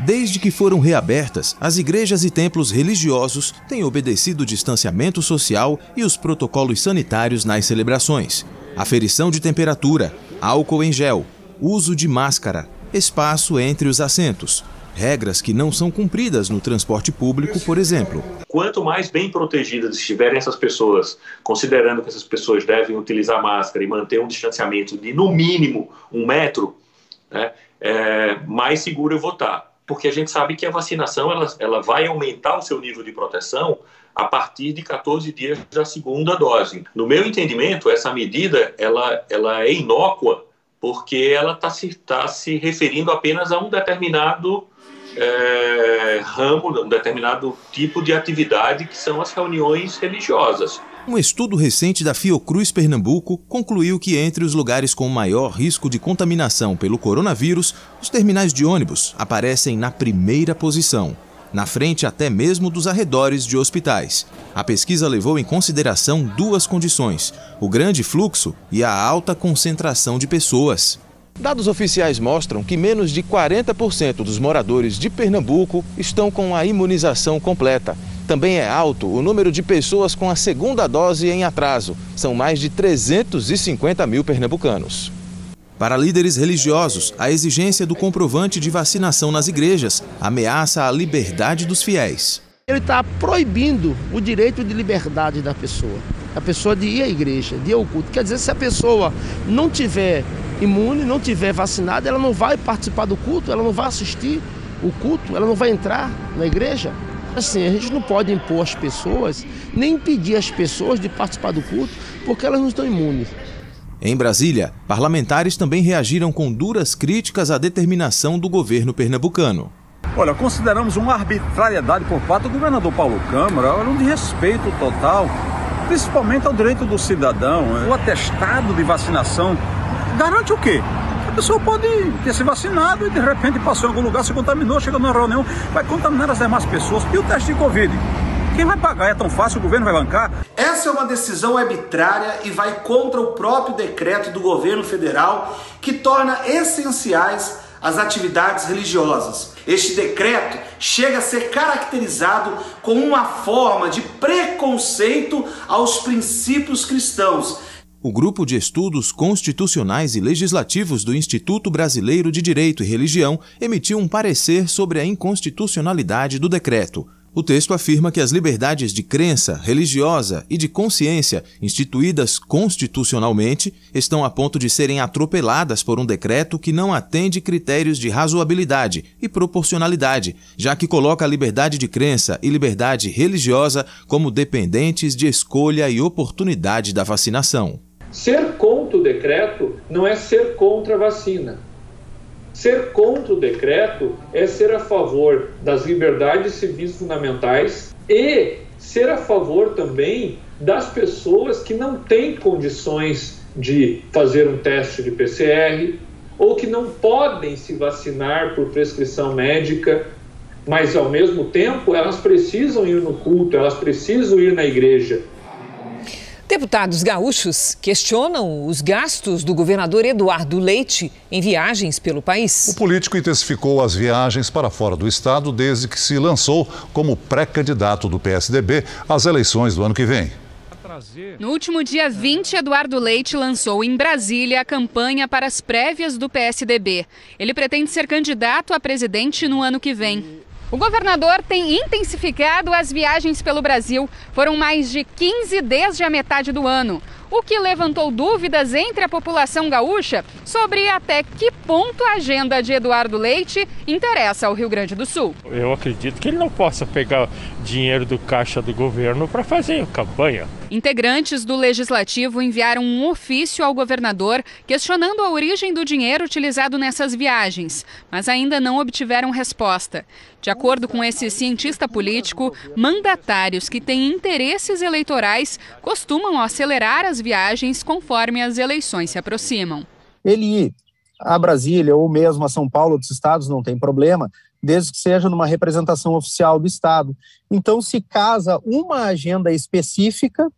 Desde que foram reabertas, as igrejas e templos religiosos têm obedecido o distanciamento social e os protocolos sanitários nas celebrações. Aferição de temperatura, álcool em gel, uso de máscara, espaço entre os assentos. Regras que não são cumpridas no transporte público, por exemplo. Quanto mais bem protegidas estiverem essas pessoas, considerando que essas pessoas devem utilizar máscara e manter um distanciamento de no mínimo um metro, né, é, mais seguro eu vou estar porque a gente sabe que a vacinação ela, ela vai aumentar o seu nível de proteção a partir de 14 dias da segunda dose. No meu entendimento, essa medida ela, ela é inócua porque ela está se, tá se referindo apenas a um determinado é, ramo, um determinado tipo de atividade que são as reuniões religiosas. Um estudo recente da Fiocruz Pernambuco concluiu que entre os lugares com maior risco de contaminação pelo coronavírus, os terminais de ônibus aparecem na primeira posição, na frente até mesmo dos arredores de hospitais. A pesquisa levou em consideração duas condições: o grande fluxo e a alta concentração de pessoas. Dados oficiais mostram que menos de 40% dos moradores de Pernambuco estão com a imunização completa. Também é alto o número de pessoas com a segunda dose em atraso. São mais de 350 mil pernambucanos. Para líderes religiosos, a exigência do comprovante de vacinação nas igrejas ameaça a liberdade dos fiéis. Ele está proibindo o direito de liberdade da pessoa, a pessoa de ir à igreja, de ir ao culto. Quer dizer, se a pessoa não tiver imune, não tiver vacinada, ela não vai participar do culto, ela não vai assistir o culto, ela não vai entrar na igreja. Assim, a gente não pode impor às pessoas, nem impedir as pessoas de participar do culto, porque elas não estão imunes. Em Brasília, parlamentares também reagiram com duras críticas à determinação do governo pernambucano. Olha, consideramos uma arbitrariedade por parte do governador Paulo Câmara, um desrespeito total, principalmente ao direito do cidadão. O atestado de vacinação garante o quê? A pessoa pode ter se vacinado e de repente passou em algum lugar, se contaminou, chegou numa reunião, vai contaminar as demais pessoas. E o teste de Covid? Quem vai pagar? É tão fácil, o governo vai bancar? Essa é uma decisão arbitrária e vai contra o próprio decreto do governo federal que torna essenciais as atividades religiosas. Este decreto chega a ser caracterizado como uma forma de preconceito aos princípios cristãos. O Grupo de Estudos Constitucionais e Legislativos do Instituto Brasileiro de Direito e Religião emitiu um parecer sobre a inconstitucionalidade do decreto. O texto afirma que as liberdades de crença, religiosa e de consciência, instituídas constitucionalmente, estão a ponto de serem atropeladas por um decreto que não atende critérios de razoabilidade e proporcionalidade, já que coloca a liberdade de crença e liberdade religiosa como dependentes de escolha e oportunidade da vacinação. Ser contra o decreto não é ser contra a vacina Ser contra o decreto é ser a favor das liberdades civis fundamentais e ser a favor também das pessoas que não têm condições de fazer um teste de PCR ou que não podem se vacinar por prescrição médica, mas ao mesmo tempo elas precisam ir no culto, elas precisam ir na igreja. Deputados gaúchos questionam os gastos do governador Eduardo Leite em viagens pelo país. O político intensificou as viagens para fora do estado desde que se lançou como pré-candidato do PSDB às eleições do ano que vem. No último dia 20, Eduardo Leite lançou em Brasília a campanha para as prévias do PSDB. Ele pretende ser candidato a presidente no ano que vem. O governador tem intensificado as viagens pelo Brasil. Foram mais de 15 desde a metade do ano o que levantou dúvidas entre a população gaúcha sobre até que ponto a agenda de Eduardo Leite interessa ao Rio Grande do Sul. Eu acredito que ele não possa pegar dinheiro do caixa do governo para fazer campanha. Integrantes do legislativo enviaram um ofício ao governador questionando a origem do dinheiro utilizado nessas viagens, mas ainda não obtiveram resposta. De acordo com esse cientista político, mandatários que têm interesses eleitorais costumam acelerar as viagens conforme as eleições se aproximam. Ele ir a Brasília ou mesmo a São Paulo, dos estados, não tem problema, desde que seja numa representação oficial do estado. Então se casa uma agenda específica,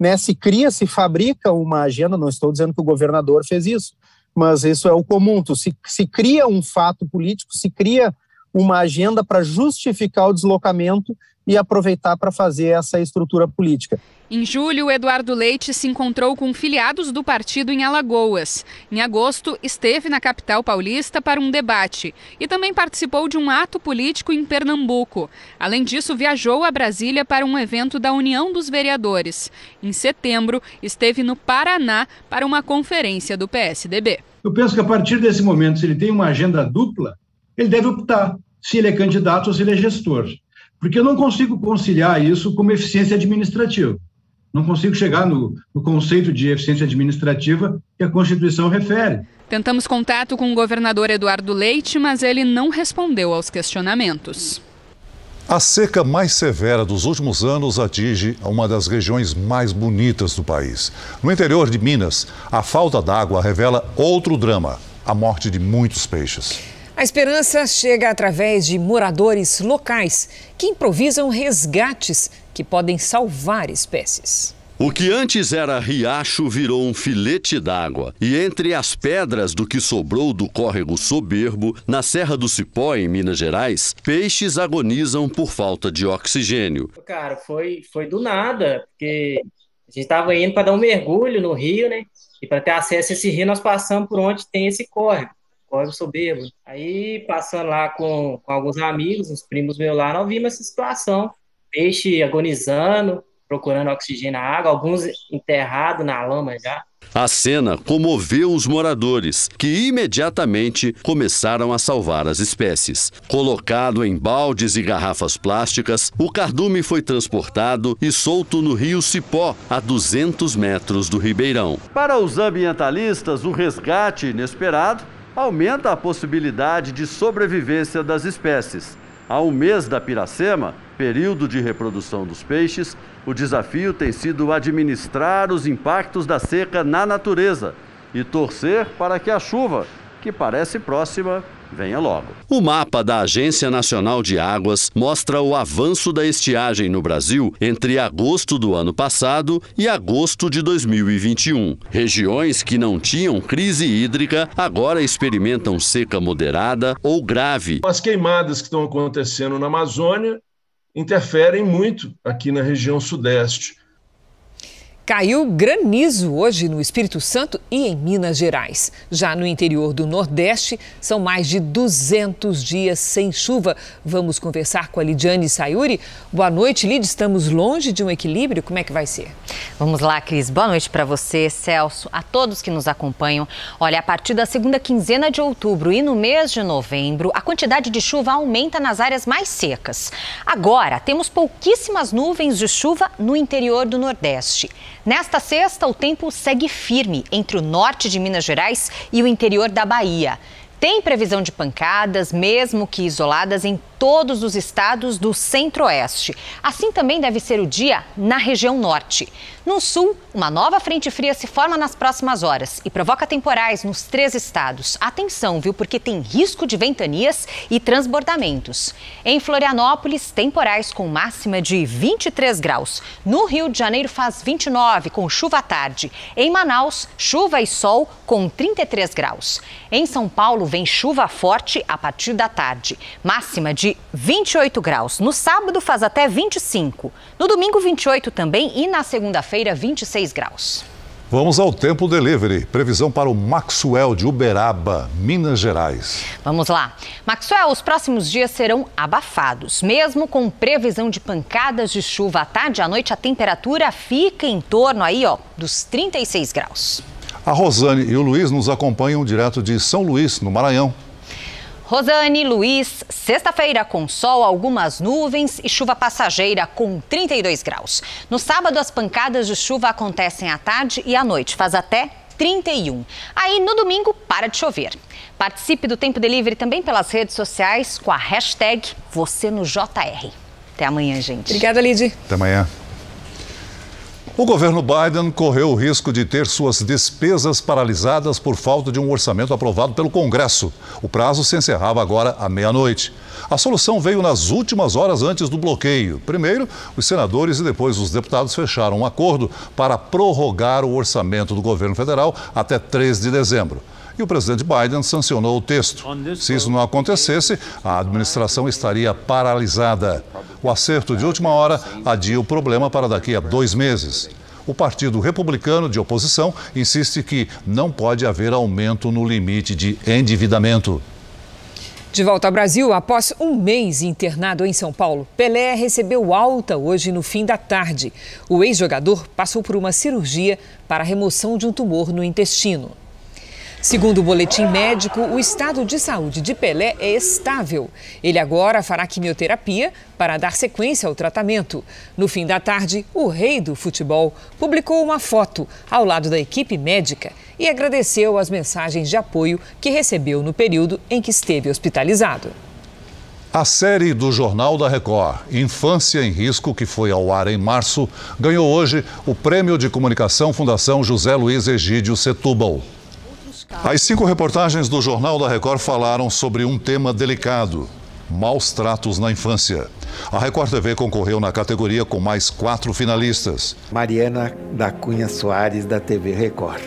né, se cria, se fabrica uma agenda, não estou dizendo que o governador fez isso, mas isso é o comum, se, se cria um fato político, se cria uma agenda para justificar o deslocamento e aproveitar para fazer essa estrutura política. Em julho, Eduardo Leite se encontrou com filiados do partido em Alagoas. Em agosto, esteve na capital paulista para um debate e também participou de um ato político em Pernambuco. Além disso, viajou a Brasília para um evento da União dos Vereadores. Em setembro, esteve no Paraná para uma conferência do PSDB. Eu penso que a partir desse momento, se ele tem uma agenda dupla, ele deve optar se ele é candidato ou se ele é gestor. Porque eu não consigo conciliar isso com eficiência administrativa. Não consigo chegar no, no conceito de eficiência administrativa que a Constituição refere. Tentamos contato com o governador Eduardo Leite, mas ele não respondeu aos questionamentos. A seca mais severa dos últimos anos atinge uma das regiões mais bonitas do país. No interior de Minas, a falta d'água revela outro drama: a morte de muitos peixes. A esperança chega através de moradores locais que improvisam resgates que podem salvar espécies. O que antes era riacho virou um filete d'água. E entre as pedras do que sobrou do córrego soberbo, na Serra do Cipó, em Minas Gerais, peixes agonizam por falta de oxigênio. Cara, foi, foi do nada, porque a gente estava indo para dar um mergulho no rio, né? E para ter acesso a esse rio, nós passamos por onde tem esse córrego. Córrego Soberbo. Aí, passando lá com, com alguns amigos, uns primos meus lá, nós vimos essa situação. Peixe agonizando, procurando oxigênio na água, alguns enterrados na lama já. A cena comoveu os moradores, que imediatamente começaram a salvar as espécies. Colocado em baldes e garrafas plásticas, o cardume foi transportado e solto no rio Cipó, a 200 metros do Ribeirão. Para os ambientalistas, o resgate inesperado aumenta a possibilidade de sobrevivência das espécies. Ao mês da Piracema, período de reprodução dos peixes, o desafio tem sido administrar os impactos da seca na natureza e torcer para que a chuva, que parece próxima, venha logo. O mapa da Agência Nacional de Águas mostra o avanço da estiagem no Brasil entre agosto do ano passado e agosto de 2021. Regiões que não tinham crise hídrica agora experimentam seca moderada ou grave. As queimadas que estão acontecendo na Amazônia interferem muito aqui na região sudeste. Caiu granizo hoje no Espírito Santo e em Minas Gerais. Já no interior do Nordeste, são mais de 200 dias sem chuva. Vamos conversar com a Lidiane Sayuri. Boa noite, Lid. Estamos longe de um equilíbrio. Como é que vai ser? Vamos lá, Cris. Boa noite para você, Celso, a todos que nos acompanham. Olha, a partir da segunda quinzena de outubro e no mês de novembro, a quantidade de chuva aumenta nas áreas mais secas. Agora, temos pouquíssimas nuvens de chuva no interior do Nordeste. Nesta sexta, o tempo segue firme entre o norte de Minas Gerais e o interior da Bahia. Tem previsão de pancadas, mesmo que isoladas, em todos os estados do centro-oeste. Assim também deve ser o dia na região norte. No sul, uma nova frente fria se forma nas próximas horas e provoca temporais nos três estados. Atenção, viu? Porque tem risco de ventanias e transbordamentos. Em Florianópolis, temporais com máxima de 23 graus. No Rio de Janeiro faz 29, com chuva à tarde. Em Manaus, chuva e sol com 33 graus. Em São Paulo, vem chuva forte a partir da tarde. Máxima de 28 graus. No sábado faz até 25. No domingo, 28 também e na segunda-feira, 26 graus. Vamos ao tempo delivery. Previsão para o Maxwell de Uberaba, Minas Gerais. Vamos lá. Maxwell, os próximos dias serão abafados. Mesmo com previsão de pancadas de chuva à tarde e à noite, a temperatura fica em torno aí, ó, dos 36 graus. A Rosane e o Luiz nos acompanham direto de São Luís, no Maranhão. Rosane, Luiz, sexta-feira com sol, algumas nuvens e chuva passageira com 32 graus. No sábado, as pancadas de chuva acontecem à tarde e à noite, faz até 31. Aí no domingo, para de chover. Participe do Tempo Delivery também pelas redes sociais com a hashtag Você no JR. Até amanhã, gente. Obrigada, Lidy. Até amanhã. O governo Biden correu o risco de ter suas despesas paralisadas por falta de um orçamento aprovado pelo Congresso. O prazo se encerrava agora à meia-noite. A solução veio nas últimas horas antes do bloqueio. Primeiro, os senadores e depois os deputados fecharam um acordo para prorrogar o orçamento do governo federal até 3 de dezembro. E o presidente Biden sancionou o texto. Se isso não acontecesse, a administração estaria paralisada. O acerto de última hora adia o problema para daqui a dois meses. O Partido Republicano de oposição insiste que não pode haver aumento no limite de endividamento. De volta ao Brasil, após um mês internado em São Paulo, Pelé recebeu alta hoje no fim da tarde. O ex-jogador passou por uma cirurgia para a remoção de um tumor no intestino. Segundo o boletim médico, o estado de saúde de Pelé é estável. Ele agora fará quimioterapia para dar sequência ao tratamento. No fim da tarde, o rei do futebol publicou uma foto ao lado da equipe médica e agradeceu as mensagens de apoio que recebeu no período em que esteve hospitalizado. A série do Jornal da Record, Infância em Risco, que foi ao ar em março, ganhou hoje o Prêmio de Comunicação Fundação José Luiz Egídio Setúbal. As cinco reportagens do Jornal da Record falaram sobre um tema delicado: maus tratos na infância. A Record TV concorreu na categoria com mais quatro finalistas. Mariana da Cunha Soares, da TV Record.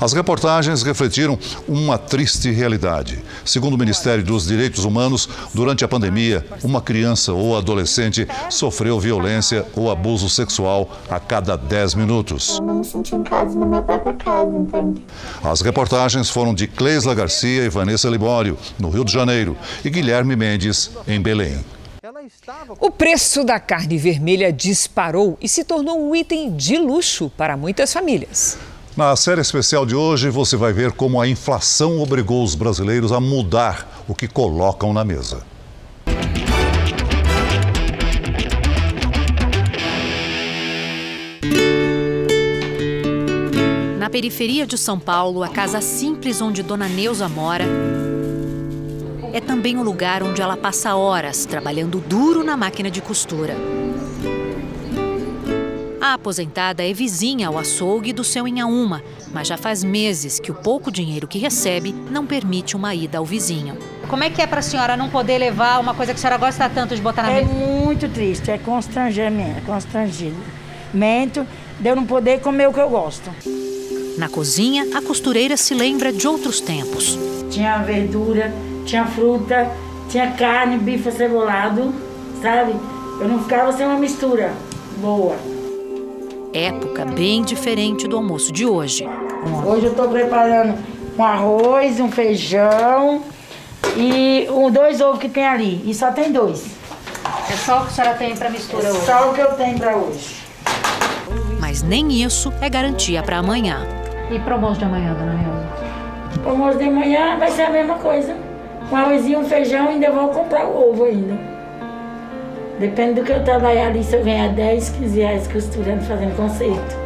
As reportagens refletiram uma triste realidade. Segundo o Ministério dos Direitos Humanos, durante a pandemia, uma criança ou adolescente sofreu violência ou abuso sexual a cada 10 minutos. Eu não me senti em casa na minha própria casa, entende? As reportagens foram de Cleisla Garcia e Vanessa Libório, no Rio de Janeiro, e Guilherme Mendes, em Belém. O preço da carne vermelha disparou e se tornou um item de luxo para muitas famílias. Na série especial de hoje, você vai ver como a inflação obrigou os brasileiros a mudar o que colocam na mesa. Na periferia de São Paulo, a casa simples onde Dona Neuza mora é também o lugar onde ela passa horas trabalhando duro na máquina de costura. A aposentada é vizinha ao açougue do seu Inhaúma, mas já faz meses que o pouco dinheiro que recebe não permite uma ida ao vizinho. Como é que é para a senhora não poder levar uma coisa que a senhora gosta tanto de botar na é mesa? É muito triste, é constrangimento, é constrangimento de eu não poder comer o que eu gosto. Na cozinha, a costureira se lembra de outros tempos. Tinha verdura, tinha fruta, tinha carne, bife cebolado, sabe? Eu não ficava sem uma mistura boa. Época bem diferente do almoço de hoje. Hoje eu estou preparando um arroz, um feijão e um, dois ovos que tem ali. E só tem dois. É só o que a senhora tem para mistura é hoje? Só o que eu tenho para hoje. Mas nem isso é garantia para amanhã. E para o almoço de amanhã, dona Neuza? O almoço de amanhã vai ser a mesma coisa. Um arrozinho, um feijão e ainda vou comprar o ovo ainda. Depende do que eu trabalhar ali, se eu ganhar 10, 15 reais costurando, fazendo conserto.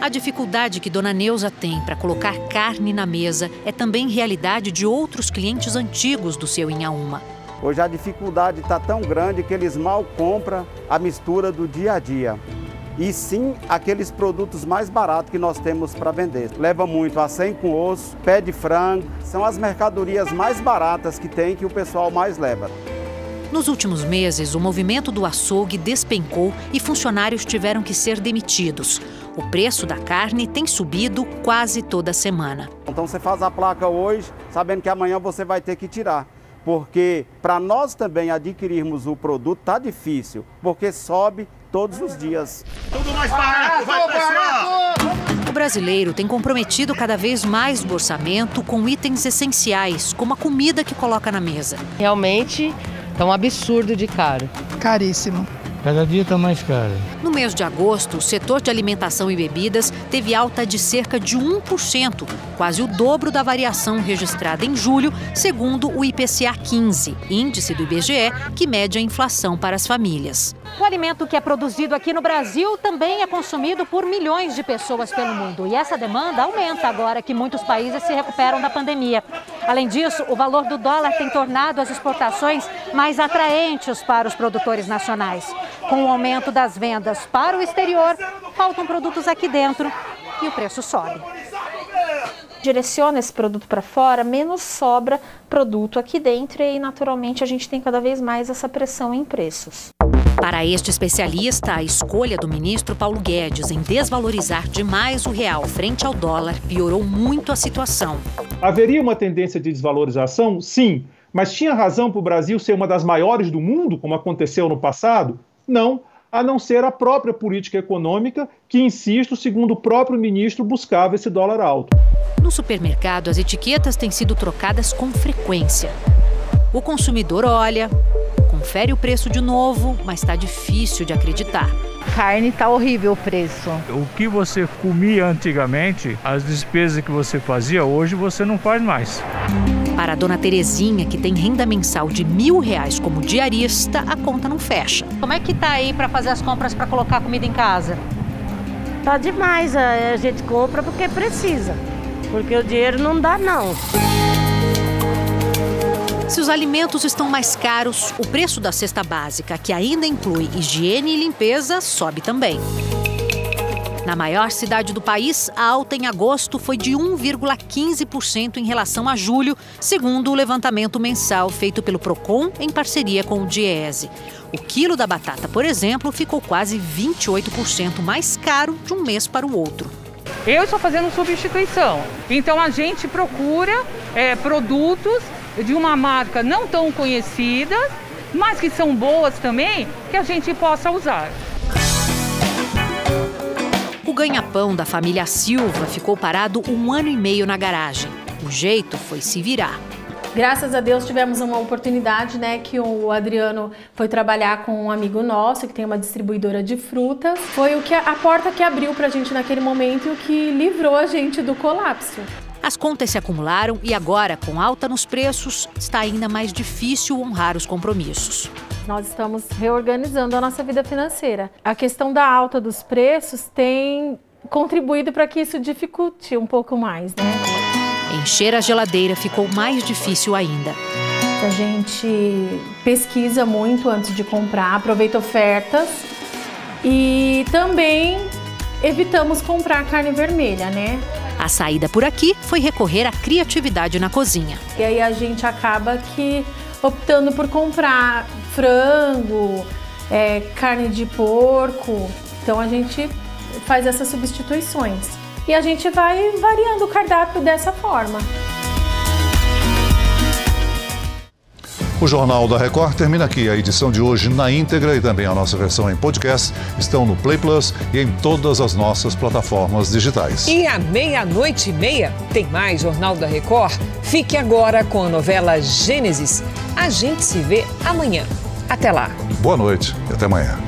A dificuldade que Dona Neuza tem para colocar carne na mesa é também realidade de outros clientes antigos do seu Inhaúma. Hoje a dificuldade está tão grande que eles mal compram a mistura do dia a dia. E sim aqueles produtos mais baratos que nós temos para vender. Leva muito a 100 com osso, pé de frango, são as mercadorias mais baratas que tem que o pessoal mais leva. Nos últimos meses, o movimento do açougue despencou e funcionários tiveram que ser demitidos. O preço da carne tem subido quase toda semana. Então você faz a placa hoje, sabendo que amanhã você vai ter que tirar. Porque para nós também adquirirmos o produto tá difícil, porque sobe todos os dias. Tudo mais barato, vai pessoal! O brasileiro tem comprometido cada vez mais o orçamento com itens essenciais, como a comida que coloca na mesa. Realmente Tá um absurdo de caro. Caríssimo. Cada dia está mais caro. No mês de agosto, o setor de alimentação e bebidas teve alta de cerca de 1%, quase o dobro da variação registrada em julho, segundo o IPCA 15, índice do IBGE, que mede a inflação para as famílias. O alimento que é produzido aqui no Brasil também é consumido por milhões de pessoas pelo mundo. E essa demanda aumenta agora que muitos países se recuperam da pandemia. Além disso, o valor do dólar tem tornado as exportações mais atraentes para os produtores nacionais. Com o aumento das vendas para o exterior, faltam produtos aqui dentro e o preço sobe direciona esse produto para fora, menos sobra produto aqui dentro e naturalmente a gente tem cada vez mais essa pressão em preços. Para este especialista, a escolha do ministro Paulo Guedes em desvalorizar demais o real frente ao dólar piorou muito a situação. Haveria uma tendência de desvalorização? Sim. Mas tinha razão para o Brasil ser uma das maiores do mundo, como aconteceu no passado? Não a não ser a própria política econômica, que, insisto, segundo o próprio ministro, buscava esse dólar alto. No supermercado, as etiquetas têm sido trocadas com frequência. O consumidor olha, confere o preço de novo, mas está difícil de acreditar. Carne está horrível o preço. O que você comia antigamente, as despesas que você fazia, hoje você não faz mais. Para a dona Terezinha, que tem renda mensal de mil reais como diarista, a conta não fecha. Como é que tá aí para fazer as compras para colocar comida em casa? Tá demais, a gente compra porque precisa, porque o dinheiro não dá não. Se os alimentos estão mais caros, o preço da cesta básica, que ainda inclui higiene e limpeza, sobe também. Na maior cidade do país, a alta em agosto foi de 1,15% em relação a julho, segundo o levantamento mensal feito pelo Procon em parceria com o Diese. O quilo da batata, por exemplo, ficou quase 28% mais caro de um mês para o outro. Eu estou fazendo substituição, então a gente procura é, produtos de uma marca não tão conhecida, mas que são boas também, que a gente possa usar. O ganha-pão da família Silva ficou parado um ano e meio na garagem. O jeito foi se virar. Graças a Deus tivemos uma oportunidade, né, que o Adriano foi trabalhar com um amigo nosso que tem uma distribuidora de frutas. Foi o que a, a porta que abriu para a gente naquele momento e o que livrou a gente do colapso. As contas se acumularam e agora, com alta nos preços, está ainda mais difícil honrar os compromissos. Nós estamos reorganizando a nossa vida financeira. A questão da alta dos preços tem contribuído para que isso dificulte um pouco mais, né? Encher a geladeira ficou mais difícil ainda. A gente pesquisa muito antes de comprar, aproveita ofertas e também evitamos comprar carne vermelha, né? A saída por aqui foi recorrer à criatividade na cozinha. E aí a gente acaba que optando por comprar frango, é, carne de porco. Então a gente faz essas substituições. E a gente vai variando o cardápio dessa forma. O Jornal da Record termina aqui. A edição de hoje na íntegra e também a nossa versão em podcast estão no Play Plus e em todas as nossas plataformas digitais. E à meia-noite e meia tem mais Jornal da Record. Fique agora com a novela Gênesis. A gente se vê amanhã. Até lá. Boa noite e até amanhã.